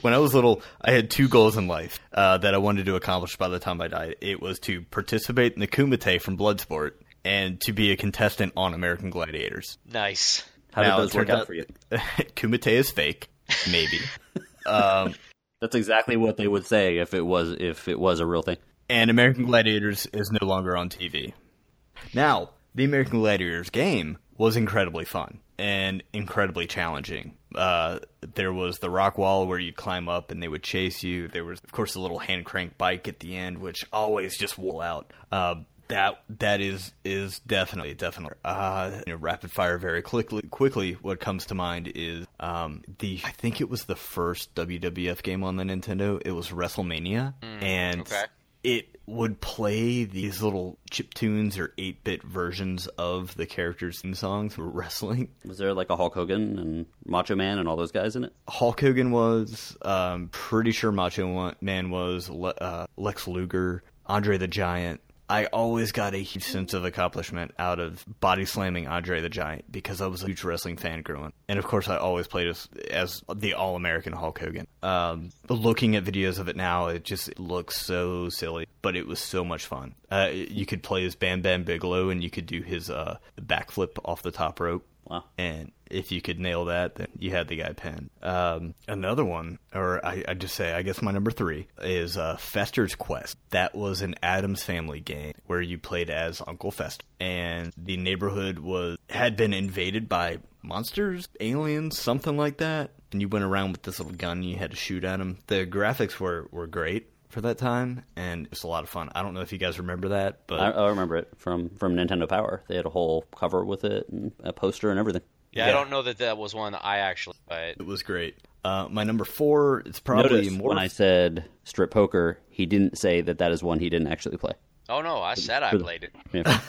when I was little, I had two goals in life uh, that I wanted to accomplish by the time I died. It was to participate in the Kumite from Bloodsport and to be a contestant on American Gladiators. nice. How did those work turns out for you? Kumite is fake, maybe. um, That's exactly what they would say if it was if it was a real thing. and American Gladiators is no longer on TV. Now, the American Gladiators game was incredibly fun and incredibly challenging. Uh, there was the rock wall where you'd climb up and they would chase you. There was, of course, the little hand crank bike at the end, which always just wore out. Uh, that that is is definitely definitely uh you know, rapid fire very quickly quickly what comes to mind is um the I think it was the first WWF game on the Nintendo it was WrestleMania and okay. it would play these little chip tunes or 8-bit versions of the characters' theme songs for wrestling. Was there like a Hulk Hogan and Macho Man and all those guys in it? Hulk Hogan was, um, pretty sure Macho Man was, Le- uh, Lex Luger, Andre the Giant. I always got a huge sense of accomplishment out of body slamming Andre the Giant because I was a huge wrestling fan growing. And of course, I always played as, as the All American Hulk Hogan. Um, looking at videos of it now, it just it looks so silly, but it was so much fun. Uh, you could play as Bam Bam Bigelow, and you could do his uh, backflip off the top rope. Wow. And if you could nail that, then you had the guy pinned. Um, another one, or I, I just say, I guess my number three is uh, Fester's Quest. That was an Addams Family game where you played as Uncle Fester, and the neighborhood was had been invaded by monsters, aliens, something like that. And you went around with this little gun, and you had to shoot at them. The graphics were were great for that time, and it's a lot of fun. I don't know if you guys remember that, but I, I remember it from from Nintendo Power. They had a whole cover with it and a poster and everything. Yeah, Yeah. I don't know that that was one I actually, but it was great. Uh, my number four, it's probably Notice more when I said strip poker, he didn't say that that is one he didn't actually play. Oh no, I said I played it. Yeah.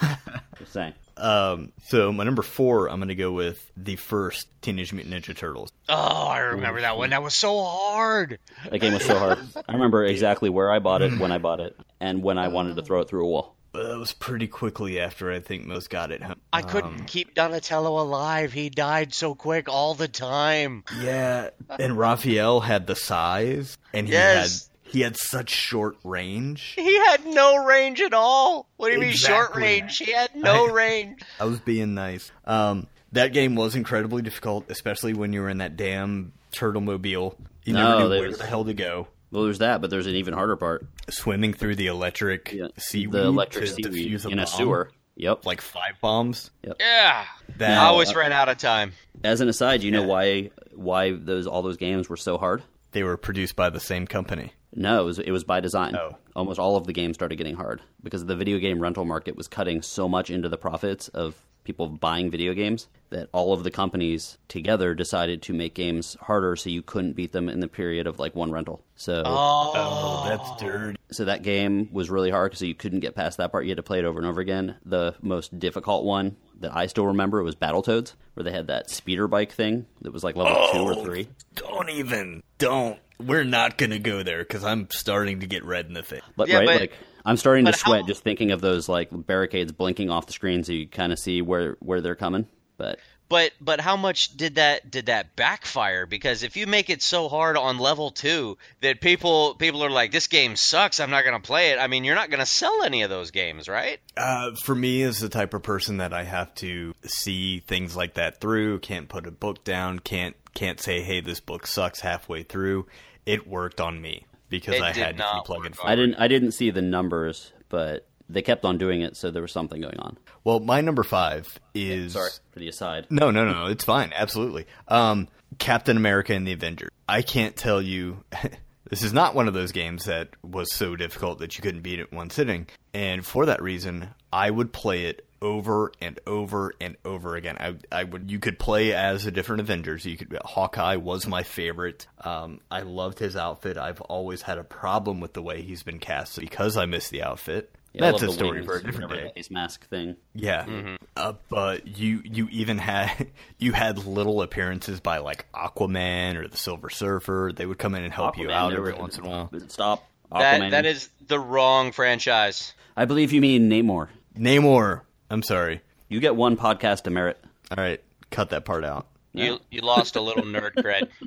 Just saying. Um, so my number four, I'm going to go with the first Teenage Mutant Ninja Turtles. Oh, I remember that one. That was so hard. That game was so hard. I remember exactly where I bought it, when I bought it, and when I wanted to throw it through a wall. But that was pretty quickly after I think most got it. huh? I couldn't keep Donatello alive. He died so quick all the time. Yeah, and Raphael had the sais, and he Yes. had he had such short range. He had no range at all. What do you mean short range? He had no I- range. I was being nice. Um, that game was incredibly difficult, especially when you were in that damn turtle mobile. You No, never knew where was- the hell to go. Well, there's that, but there's an even harder part. Swimming through the electric Yeah, seaweed, the electric to seaweed defuse a in a sewer. Yep. like five bombs. Yep. Yeah. That I always ran out of time. As an aside, you know why why those all those games were so hard? They were produced by the same company. No, it was it was by design. Oh. Almost all of the games started getting hard because the video game rental market was cutting so much into the profits of people buying video games that all of the companies together decided to make games harder so you couldn't beat them in the period of like one rental. So Oh, that's dirty. so that game was really hard because you couldn't get past that part. You had to play it over and over again. The most difficult one that I still remember It was Battletoads, where they had that speeder bike thing that was like level two Oh. or three. Don't even. Don't. We're not gonna go there because I'm starting to get red in the face. But Yeah, right, but- like I'm starting to but how- sweat just thinking of those like barricades blinking off the screen, so you kind of see where where they're coming. But But but how much did that did that backfire? Because if you make it so hard on level two that people people are like, this game sucks, I'm not gonna play it. I mean, you're not gonna sell any of those games, right? Uh, for me, as the type of person that I have to see things like that through, can't put a book down, can't can't say, "Hey, this book sucks" halfway through. It worked on me because It I had to not keep plugging work forward. I didn't I didn't see the numbers, but they kept on doing it, so there was something going on. Well, my number five is Sorry for the aside. No, no, no. It's fine. Absolutely. Um, Captain America and the Avengers. I can't tell you. this is not one of those games that was so difficult that you couldn't beat it one sitting. And for that reason, I would play it over and over and over again. I, I would. You could play as a different Avengers. You could. Hawkeye was my favorite. Um, I loved his outfit. I've always had a problem with the way he's been cast because I missed the outfit. Yeah, That's a story for a different day. the face mask thing. Yeah, uh, but you you even had you had little appearances by like Aquaman or the Silver Surfer. They would come in and help you out every was- once in a while. Stop. That Aquaman. that is the wrong franchise. I believe you mean Namor. Namor. I'm sorry. You get one podcast to merit. All right, cut that part out. You you lost a little nerd cred.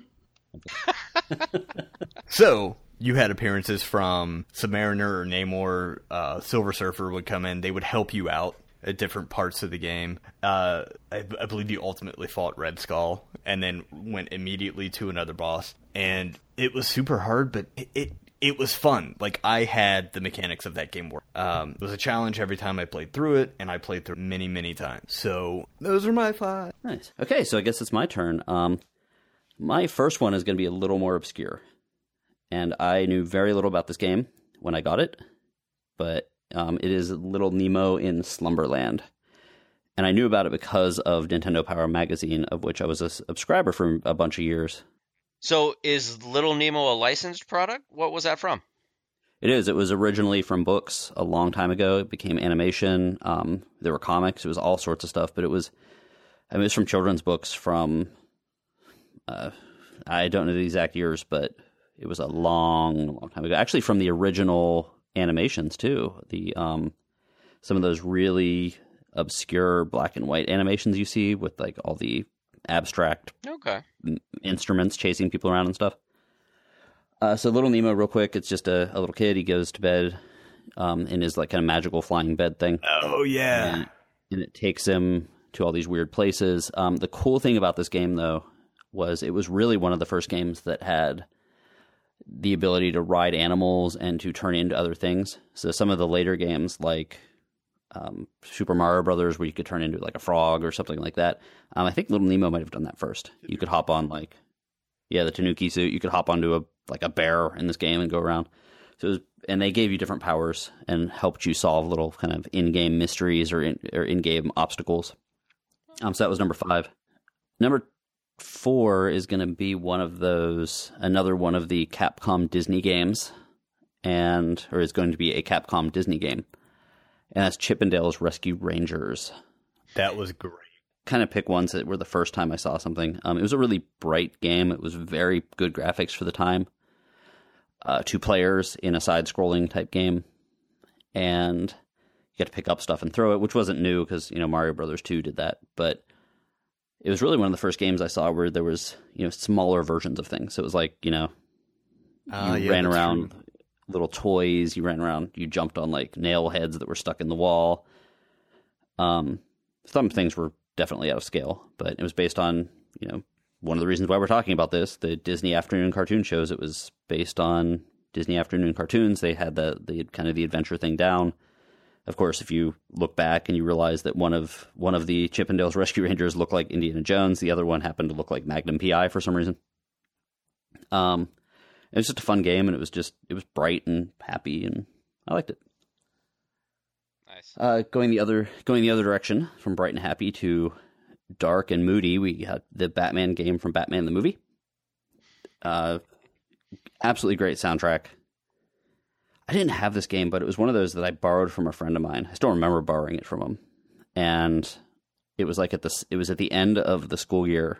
So you had appearances from Submariner or Namor. Uh, Silver Surfer would come in. They would help you out at different parts of the game. Uh, I, I believe you ultimately fought Red Skull and then went immediately to another boss. And it was super hard, but it. it it was fun. Like I had the mechanics of that game work. Um, it was a challenge every time I played through it, and I played through many, many times. So those are my five. Nice. Okay, so I guess it's my turn. Um, my first one is going to be a little more obscure, and I knew very little about this game when I got it, but um, it is Little Nemo in Slumberland, and I knew about it because of Nintendo Power Magazine, of which I was a subscriber for a bunch of years. So is Little Nemo a licensed product? What was that from? It is. It was originally from books a long time ago. It became animation. Um, there were comics. It was all sorts of stuff. But it was, I mean, it was from children's books from, uh, I don't know the exact years, but it was a long, long time ago. Actually, from the original animations too. The um, some of those really obscure black and white animations you see with like all the abstract Okay. instruments chasing people around and stuff. Uh, so Little Nemo, real quick, it's just a, a little kid. He goes to bed um, in his like kind of magical flying bed thing, Oh yeah. and, and it takes him to all these weird places. Um, the cool thing about this game, though, was it was really one of the first games that had the ability to ride animals and to turn into other things. So some of the later games, like um, Super Mario Brothers, where you could turn into like a frog or something like that. Um, I think Little Nemo might have done that first. You could hop on like, yeah, the Tanuki suit. You could hop onto a like a bear in this game and go around. So, was, and they gave you different powers and helped you solve little kind of in-game mysteries or in, or in-game obstacles. Um, so that was number five. Number four is going to be one of those, another one of the Capcom Disney games, and or is going to be a Capcom Disney game, and that's Chip 'n Dale's Rescue Rangers. That was great. Kind of pick ones that were the first time I saw something. Um, it was a really bright game. It was very good graphics for the time. Uh, two players in a side-scrolling type game, and you get to pick up stuff and throw it, which wasn't new because you know Mario Brothers Two did that, but it was really one of the first games I saw where there was you know smaller versions of things. So it was like you know Ah, you yeah, ran around true. little toys. You ran around. You jumped on like nail heads that were stuck in the wall. Um, some things were definitely out of scale, but it was based on you know one of the reasons why we're talking about this. The Disney afternoon cartoon shows. It was based on Disney afternoon cartoons. They had the the kind of the adventure thing down. Of course, if you look back and you realize that one of one of the Chip 'n Dale's Rescue Rangers looked like Indiana Jones, the other one happened to look like Magnum PI for some reason. Um, it was just a fun game, and it was just it was bright and happy, and I liked it. Nice. Uh, going the other going the other direction from bright and happy to dark and moody, we got the Batman game from Batman the movie. Uh, absolutely great soundtrack. I didn't have this game, but it was one of those that I borrowed from a friend of mine. I still remember borrowing it from him, and it was like at the it was at the end of the school year,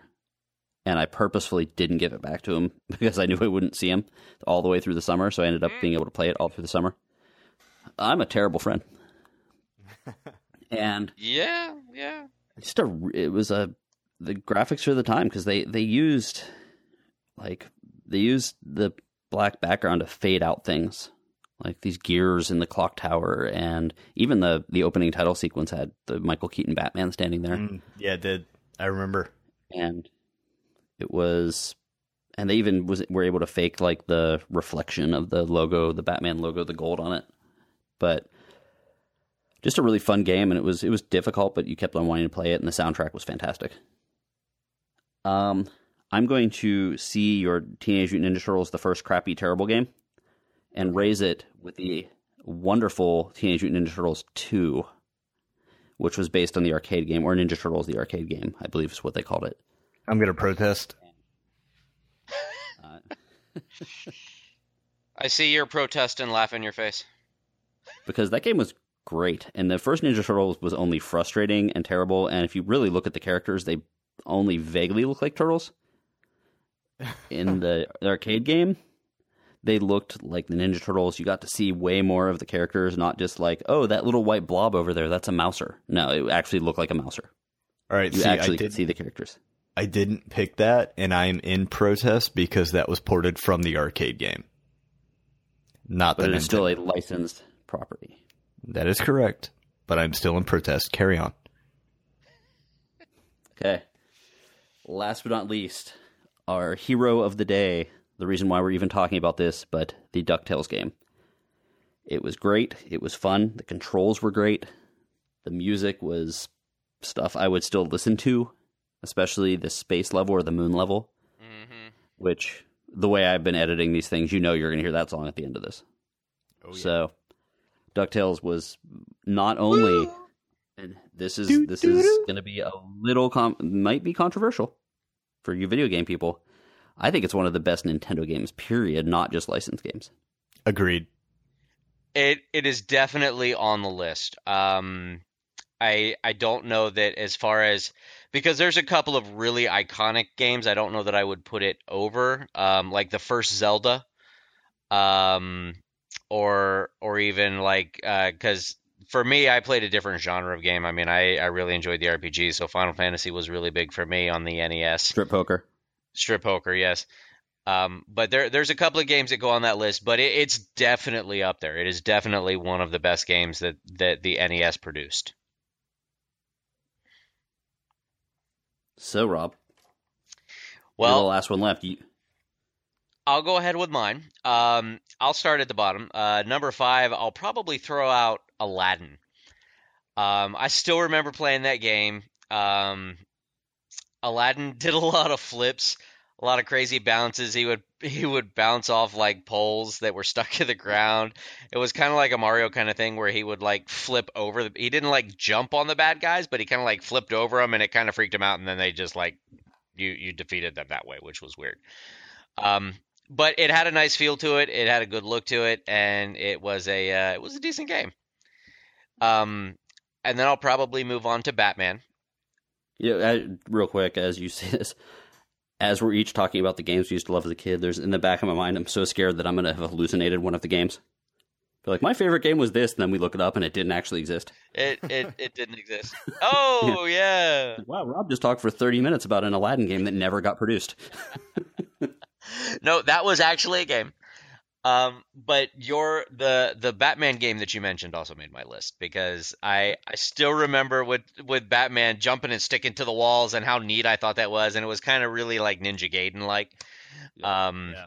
and I purposefully didn't give it back to him because I knew I wouldn't see him all the way through the summer. So I ended up mm. being able to play it all through the summer. I'm a terrible friend, and Yeah, yeah. just a it was a the graphics for the time because they they used like they used the black background to fade out things like these gears in the clock tower and even the the opening title sequence had the Michael Keaton Batman standing there Mm, yeah, it did. I remember. and it was and they even was were able to fake like the reflection of the logo the Batman logo the gold on it but just a really fun game and it was it was difficult but you kept on wanting to play it and the soundtrack was fantastic um i'm going to see your teenage mutant ninja turtles the first crappy terrible game and raise it with the wonderful teenage mutant ninja turtles 2 which was based on the arcade game or ninja turtles the arcade game i believe is what they called it I'm gonna protest. I see your protest and laugh in your face. because that game was great and the first ninja turtles was only frustrating and terrible and if you really look at the characters they only vaguely look like turtles in the arcade game they looked like the ninja turtles you got to see way more of the characters not just like oh that little white blob over there that's a mouser no it actually looked like a mouser All right, you see, actually I, could did, see the characters I didn't pick that, and I'm in protest because that was ported from the arcade game, not but the it is still a licensed property That is correct, but I'm still in protest. Carry on. Okay. Last but not least, our hero of the day. The reason why we're even talking about this, but the DuckTales game. It was great. It was fun. The controls were great. The music was stuff I would still listen to, especially the space level or the moon level, Mm-hmm. which the way I've been editing these things, you know you're going to hear that song at the end of this. So, DuckTales was not only and this is this is going to be a little com- might be controversial for you video game people. I think it's one of the best Nintendo games period, not just licensed games. Agreed. It it is definitely on the list. Um, I I don't know that as far as because there's a couple of really iconic games. I don't know that I would put it over. Um, like the first Zelda. Um, or or even like because for me, I played a different genre of game. I mean, I I really enjoyed the RPG. So Final Fantasy was really big for me on the NES. Strip poker. Strip poker, yes. Um, but there, there's a couple of games that go on that list, but it, it's definitely up there. It is definitely one of the best games that, that the NES produced. So Rob, Well, you're the last one left. You, I'll go ahead with mine. Um, I'll start at the bottom. Uh, number five, I'll probably throw out Aladdin. Um, I still remember playing that game. Um, Aladdin did a lot of flips, a lot of crazy bounces. He would he would bounce off like poles that were stuck to the ground. It was kind of like a Mario kind of thing where he would like flip over. The, he didn't like jump on the bad guys, but he kind of like flipped over them, and it kind of freaked him out. And then they just like you you defeated them that way, which was weird. Um, but it had a nice feel to it. It had a good look to it, and it was a uh, it was a decent game. Um, and then I'll probably move on to Batman. Yeah, uh, real quick as you say this, as we're each talking about the games we used to love as a kid. There's in the back of my mind, I'm so scared that I'm going to have hallucinated one of the games. Be like, my favorite game was this, and then we look it up and it didn't actually exist. It it, it didn't exist. Oh yeah. Wow, Rob just talked for 30 minutes about an Aladdin game that never got produced. No, that was actually a game. Um, but your the the Batman game that you mentioned also made my list because I I still remember with with Batman jumping and sticking to the walls and how neat I thought that was, and it was kind of really like Ninja Gaiden like. Um, Yeah.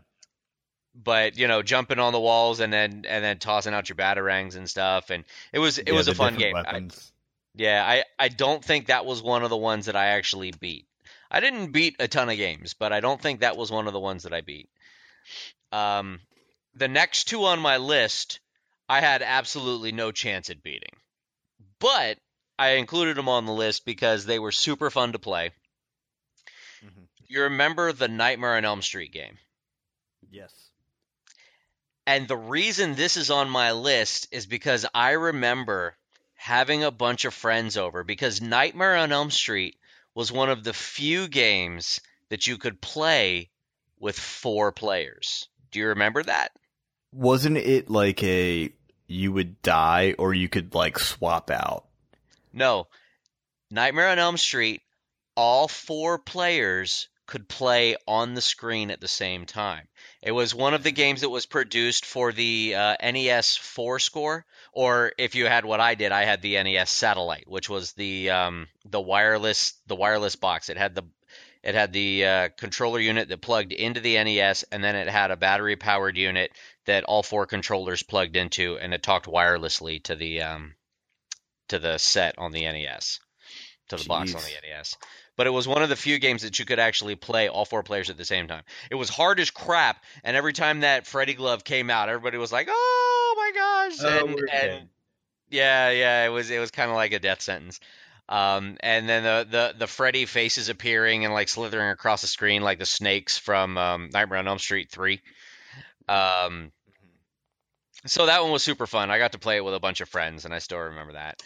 but you know, jumping on the walls and then and then tossing out your batarangs and stuff, and it was it Yeah, was a fun game. I, yeah, I, I don't think that was one of the ones that I actually beat. I didn't beat a ton of games, but I don't think that was one of the ones that I beat. Um, the next two on my list, I had absolutely no chance at beating. But I included them on the list because they were super fun to play. Mhm. You remember the Nightmare on Elm Street game? Yes. And the reason this is on my list is because I remember having a bunch of friends over because Nightmare on Elm Street was one of the few games that you could play with four players. Do you remember that? Wasn't it like a you would die or you could like swap out? No. Nightmare on Elm Street, all four players could play on the screen at the same time. It was one of the games that was produced for the uh, NES 4 score, or if you had what I did, I had the NES Satellite, which was the um, the wireless the wireless box. It had the it had the uh, controller unit that plugged into the NES, and then it had a battery powered unit that all four controllers plugged into, and it talked wirelessly to the um, to the set on the NES, to the box on the NES. But it was one of the few games that you could actually play all four players at the same time. It was hard as crap, and every time that Freddy Glove came out, everybody was like, "Oh my gosh!" and, and yeah, yeah, it was it was kind of like a death sentence. Um, and then the, the the Freddy faces appearing and like slithering across the screen like the snakes from um, Nightmare on Elm Street three. Um, so that one was super fun. I got to play it with a bunch of friends, and I still remember that.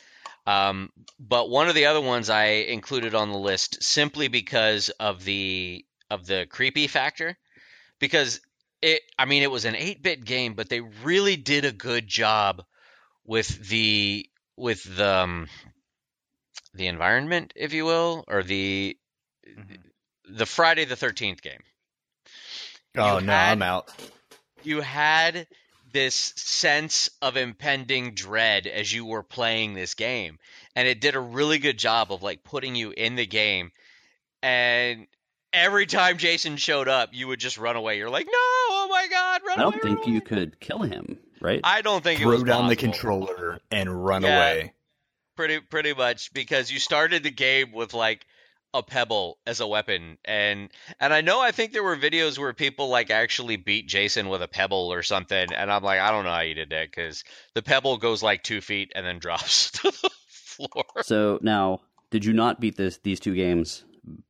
Um, but one of the other ones I included on the list simply because of the of the creepy factor, because it. I mean, it was an eight bit game, but they really did a good job with the with the um, the environment, if you will, or the Mhm. the Friday the Thirteenth game. Oh You no, had- I'm out. You had this sense of impending dread as you were playing this game, and it did a really good job of like putting you in the game. And every time Jason showed up, you would just run away. You're like, no, oh my god, run away. I don't away, think run you away." could kill him, right? I don't think it Throw was down the controller and run Yeah. away. pretty pretty much because you started the game with like a pebble as a weapon and and I know I think there were videos where people like actually beat Jason with a pebble or something and I'm like I don't know how you did that because the pebble goes like two feet and then drops to the floor. So now, did you not beat this these two games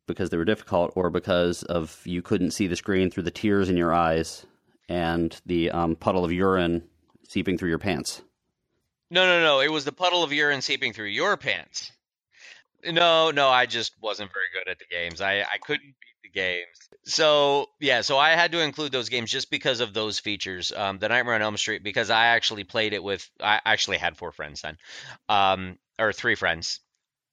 because they were difficult, or because of you couldn't see the screen through the tears in your eyes and the um, puddle of urine seeping through your pants? No no no, it was the puddle of urine seeping through your pants. No, no, I just wasn't very good at the games. I, I couldn't beat the games. So yeah, so I had to include those games just because of those features. Um, the Nightmare on Elm Street because I actually played it with. I actually had four friends then, um, or three friends.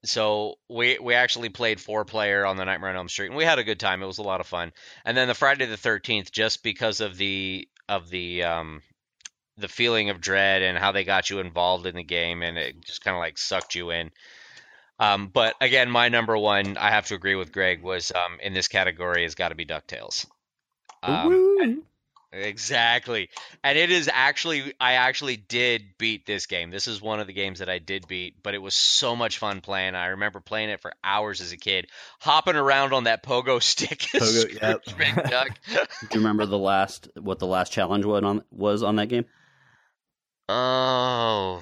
So we we actually played four player on the Nightmare on Elm Street, and we had a good time. It was a lot of fun. And then the Friday the Thirteenth, just because of the of the um, the feeling of dread and how they got you involved in the game, and it just kind of like sucked you in. Um, but again, my number one, I have to agree with Greg, was um, in this category has got to be Ducktales. Um, Woo! exactly, and it is actually, I actually did beat this game. This is one of the games that I did beat, but it was so much fun playing. I remember playing it for hours as a kid, hopping around on that pogo stick. Pogo- yep. Scrooge McDuck. Do you remember the last what the last challenge was on was on that game? oh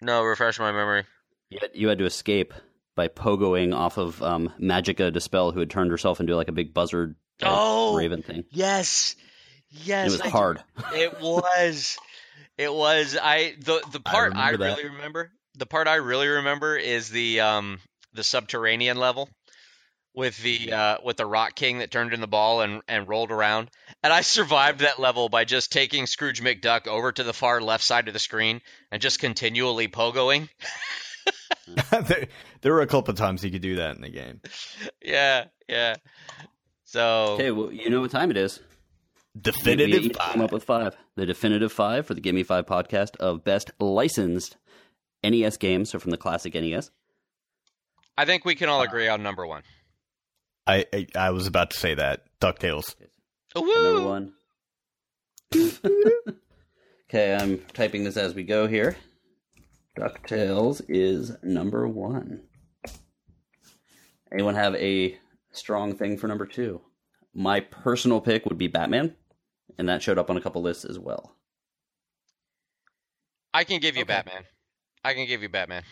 no, refresh my memory. You had, you had to escape by pogoing off of um, Magica De Spell, who had turned herself into like a big buzzard type Oh! raven thing. Yes, yes, it was I do hard. It was. It was. I the the part I, remember that. really remember. The part I really remember is the um the subterranean level with the uh with the rock king that turned in the ball and and rolled around. And I survived that level by just taking Scrooge McDuck over to the far left side of the screen and just continually pogoing. there, there were a couple of times you could do that in the game. yeah, yeah. So Okay, well, you know what time it is. Definitive we each five. came up with five. The definitive five for the Give Me Five podcast of best licensed NES games. So from the classic NES. I think we can all uh, agree on number one. I, I I was about to say that Ducktales. The Woo! number one. okay, I'm typing this as we go here. DuckTales is number one. Anyone have a strong thing for number two? My personal pick would be Batman, and that showed up on a couple lists as well. I can give you Okay. Batman. I can give you Batman.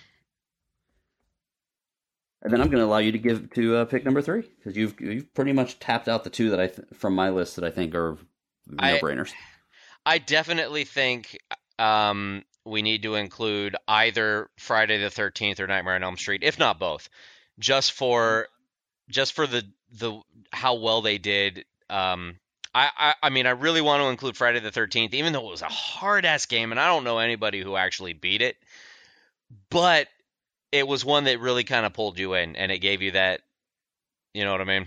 And then I'm going to allow you to give to uh, pick number three because you've you've pretty much tapped out the two that I th- from my list that I think are no I- brainers. I definitely think um, we need to include either Friday the Thirteenth or Nightmare on Elm Street, if not both, just for just for the the how well they did. Um, I, I I mean, I really want to include Friday the Thirteenth, even though it was a hard ass game, and I don't know anybody who actually beat it, but it was one that really kind of pulled you in, and it gave you that. You know what I mean?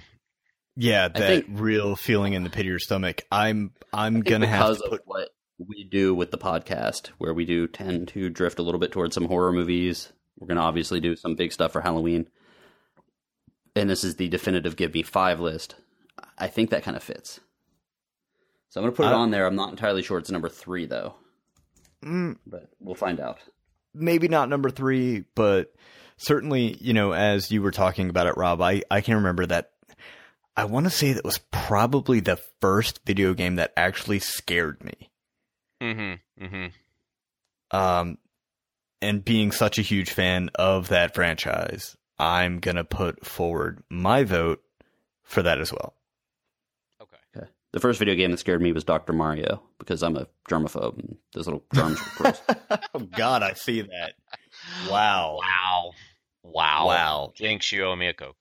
Yeah, that think- real feeling in the pit of your stomach. I'm I'm gonna have to put what we do with the podcast, where we do tend to drift a little bit towards some horror movies. We're going to obviously do some big stuff for Halloween, and this is the definitive "Give Me Five list. I think that kind of fits. So I'm going to put it on there. I'm not entirely sure it's number three though, mm, but we'll find out. maybe not number three, but certainly, you know, as you were talking about it, Rob, I, I can remember that. I want to say that was probably the first video game that actually scared me. Mm-hmm. Mm-hmm. Um, and being such a huge fan of that franchise, I'm gonna put forward my vote for that as well. Okay. Okay. The first video game that scared me was Doctor Mario because I'm a germaphobe and those little germs were gross. oh God, I see that. Wow, Wow. Wow. wow. Jinx, you owe me a coke.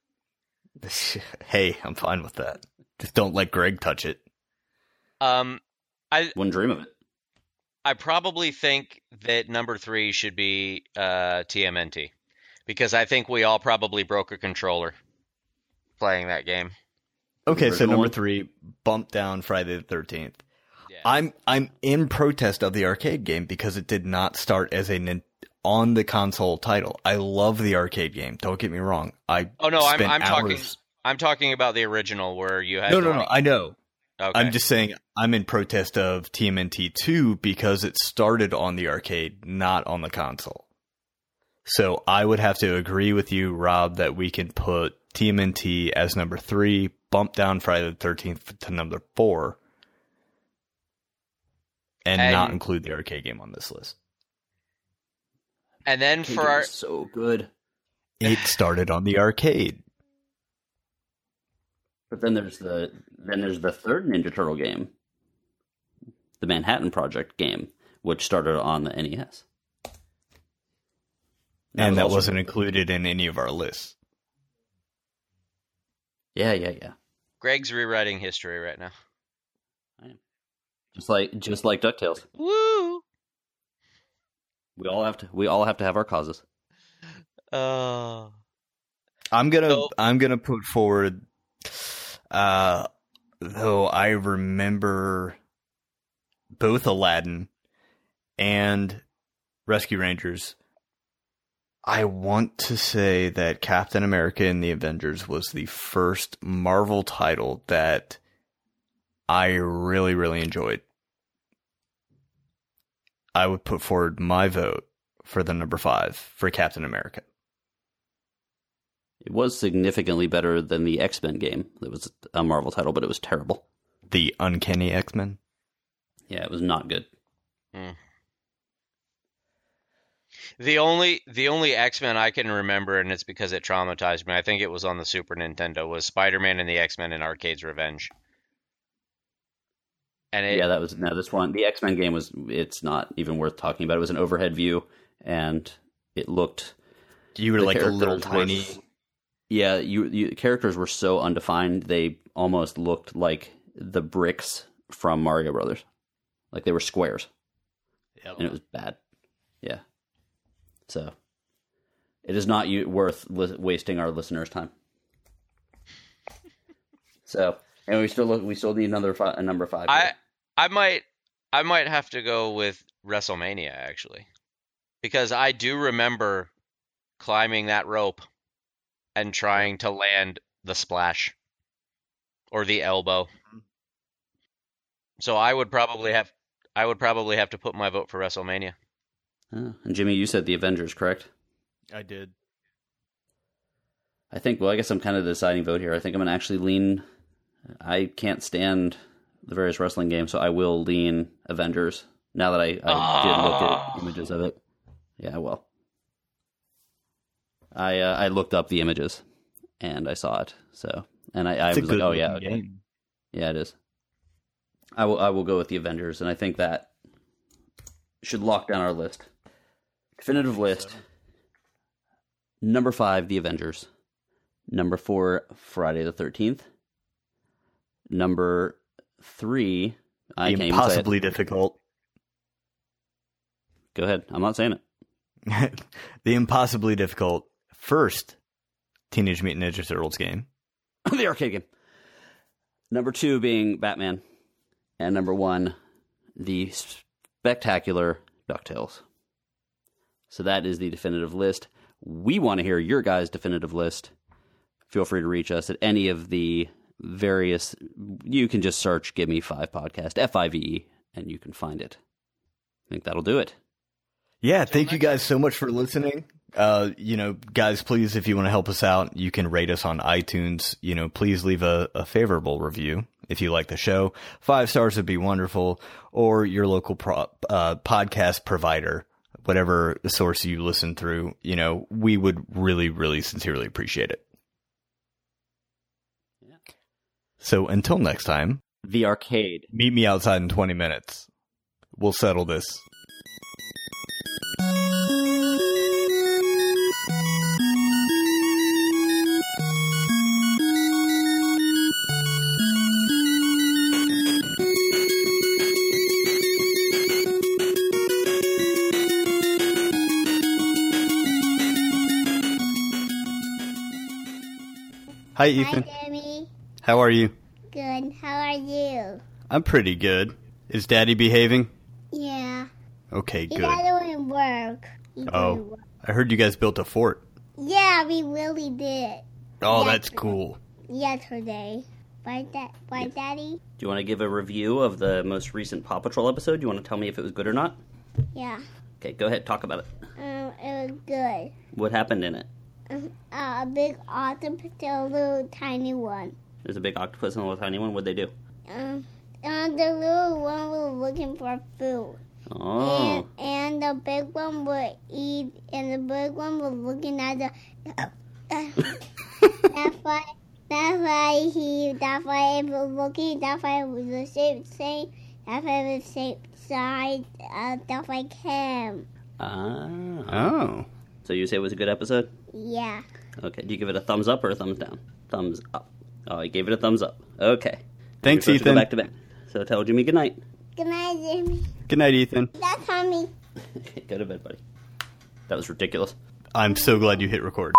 hey, I'm fine with that. Just don't let Greg touch it. Um, I Wouldn't dream of it. I probably think that number three should be uh, TMNT because I think we all probably broke a controller playing that game. Okay, so number three, bump down Friday the Thirteenth. Yeah. I'm I'm in protest of the arcade game because it did not start as a nin- on the console title. I love the arcade game. Don't get me wrong. I oh no, I'm I'm talking I'm talking about the original where you had No, no, no. like- I know. Okay. I'm just saying I'm in protest of TMNT 2 because it started on the arcade, not on the console. So I would have to agree with you, Rob, that we can put TMNT as number three, bump down Friday the 13th to number four, and, And- not include the arcade game on this list. and then Arcade for our so good. It started on the arcade. But then there's the then there's the third Ninja Turtle game, the Manhattan Project game, which started on the NES. and was that also wasn't included in any of our lists. Yeah, yeah, yeah. Greg's rewriting history right now. Just like just like Ducktales, Woo! we all have to we all have to have our causes. Uh, I'm gonna So- I'm gonna put forward uh though I remember both Aladdin and Rescue Rangers. I want to say that Captain America and the Avengers was the first Marvel title that I really, really enjoyed. I would put forward my vote for the number five for Captain America. It was significantly better than the X Men game. That was a Marvel title, but it was terrible. The Uncanny X Men. Yeah, it was not good. Mm. the only the only X Men I can remember, and it's because it traumatized me. I think it was on the Super Nintendo. Was Spider Man and the X Men in Arcade's Revenge? And it, yeah, that was no. This one, the X Men game was. It's not even worth talking about. It was an overhead view, and it looked. You were like a little were- tiny. Yeah, you, you characters were so undefined. They almost looked like the bricks from Mario Brothers, like they were squares, and it was bad. Yeah, so it is not worth li- wasting our listeners' time. So And we still look. We still need another fi- a number five. I. I might I might have to go with WrestleMania actually, because I do remember climbing that rope and trying to land the splash or the elbow. So I would probably have I would probably have to put my vote for WrestleMania. Oh, and Jimmy, you said the Avengers, correct? I did. I think. Well, I guess I'm kind of the deciding vote here. I think I'm going to actually lean. I can't stand the various wrestling games, so I will lean Avengers. Now that I, I did look Oh. at ah. images of it, yeah, well, I uh, I looked up the images and I saw it. So, and I, I was like, oh yeah, game. yeah, it is. I will I will go with the Avengers, and I think that should lock down our list. Definitive list. Number five, The Avengers. Number four, Friday the Thirteenth. Number three, I. Impossibly difficult. Go ahead. I'm not saying it. the impossibly difficult first Teenage Mutant Ninja Turtles game. the arcade game. Number two being Batman, and number one, the spectacular Ducktales. So that is the definitive list. We want to hear your guys' definitive list. Feel free to reach us at any of the various. You can just search "Give Me Five Podcast" F I V E, and you can find it. I think that'll do it. Yeah, thank you guys so much for listening. Uh, you know, guys, please, if you want to help us out, you can rate us on iTunes. You know, please leave a, a favorable review if you like the show. Five stars would be wonderful, or your local pro, uh, podcast provider, whatever source you listen through. You know, we would really, really sincerely appreciate it. So until next time, The arcade. meet me outside in 20 minutes. We'll settle this. Hi, Ethan. Hi, Jimmy. How are you? Good. How are you? I'm pretty good. Is Daddy behaving? Yeah. Okay, You good. got doing work. You doing Oh, work. I heard you guys built a fort. Yeah, we really did. Oh, Yeah. that's cool. Yesterday. By that, by Daddy. Do you want to give a review of the most recent Paw Patrol episode? Do you want to tell me if it was good or not? Yeah. Okay, go ahead. Talk about it. Um, it was good. What happened in it? Uh, a big octopus, and a little tiny one. There's a big octopus and a little tiny one. What'd they do? Um, and the little one was looking for food. Oh, And, and the big one would eat, and the big one was looking at the. that's why. That's why he. That's why it was looking. That's why it was the same same. That's why it was the same size. Uh, that's like him. ah. Oh. So you say it was a good episode? Yeah. Okay. Do you give it a thumbs up or a thumbs down? Thumbs up. Oh, I gave it a thumbs up. Okay. Thanks, You're supposed to Go Ethan. back to bed. So tell Jimmy good night. Good night, Jimmy. Good night, Ethan. That's Tommy. go to bed, buddy. That was ridiculous. I'm so glad you hit record.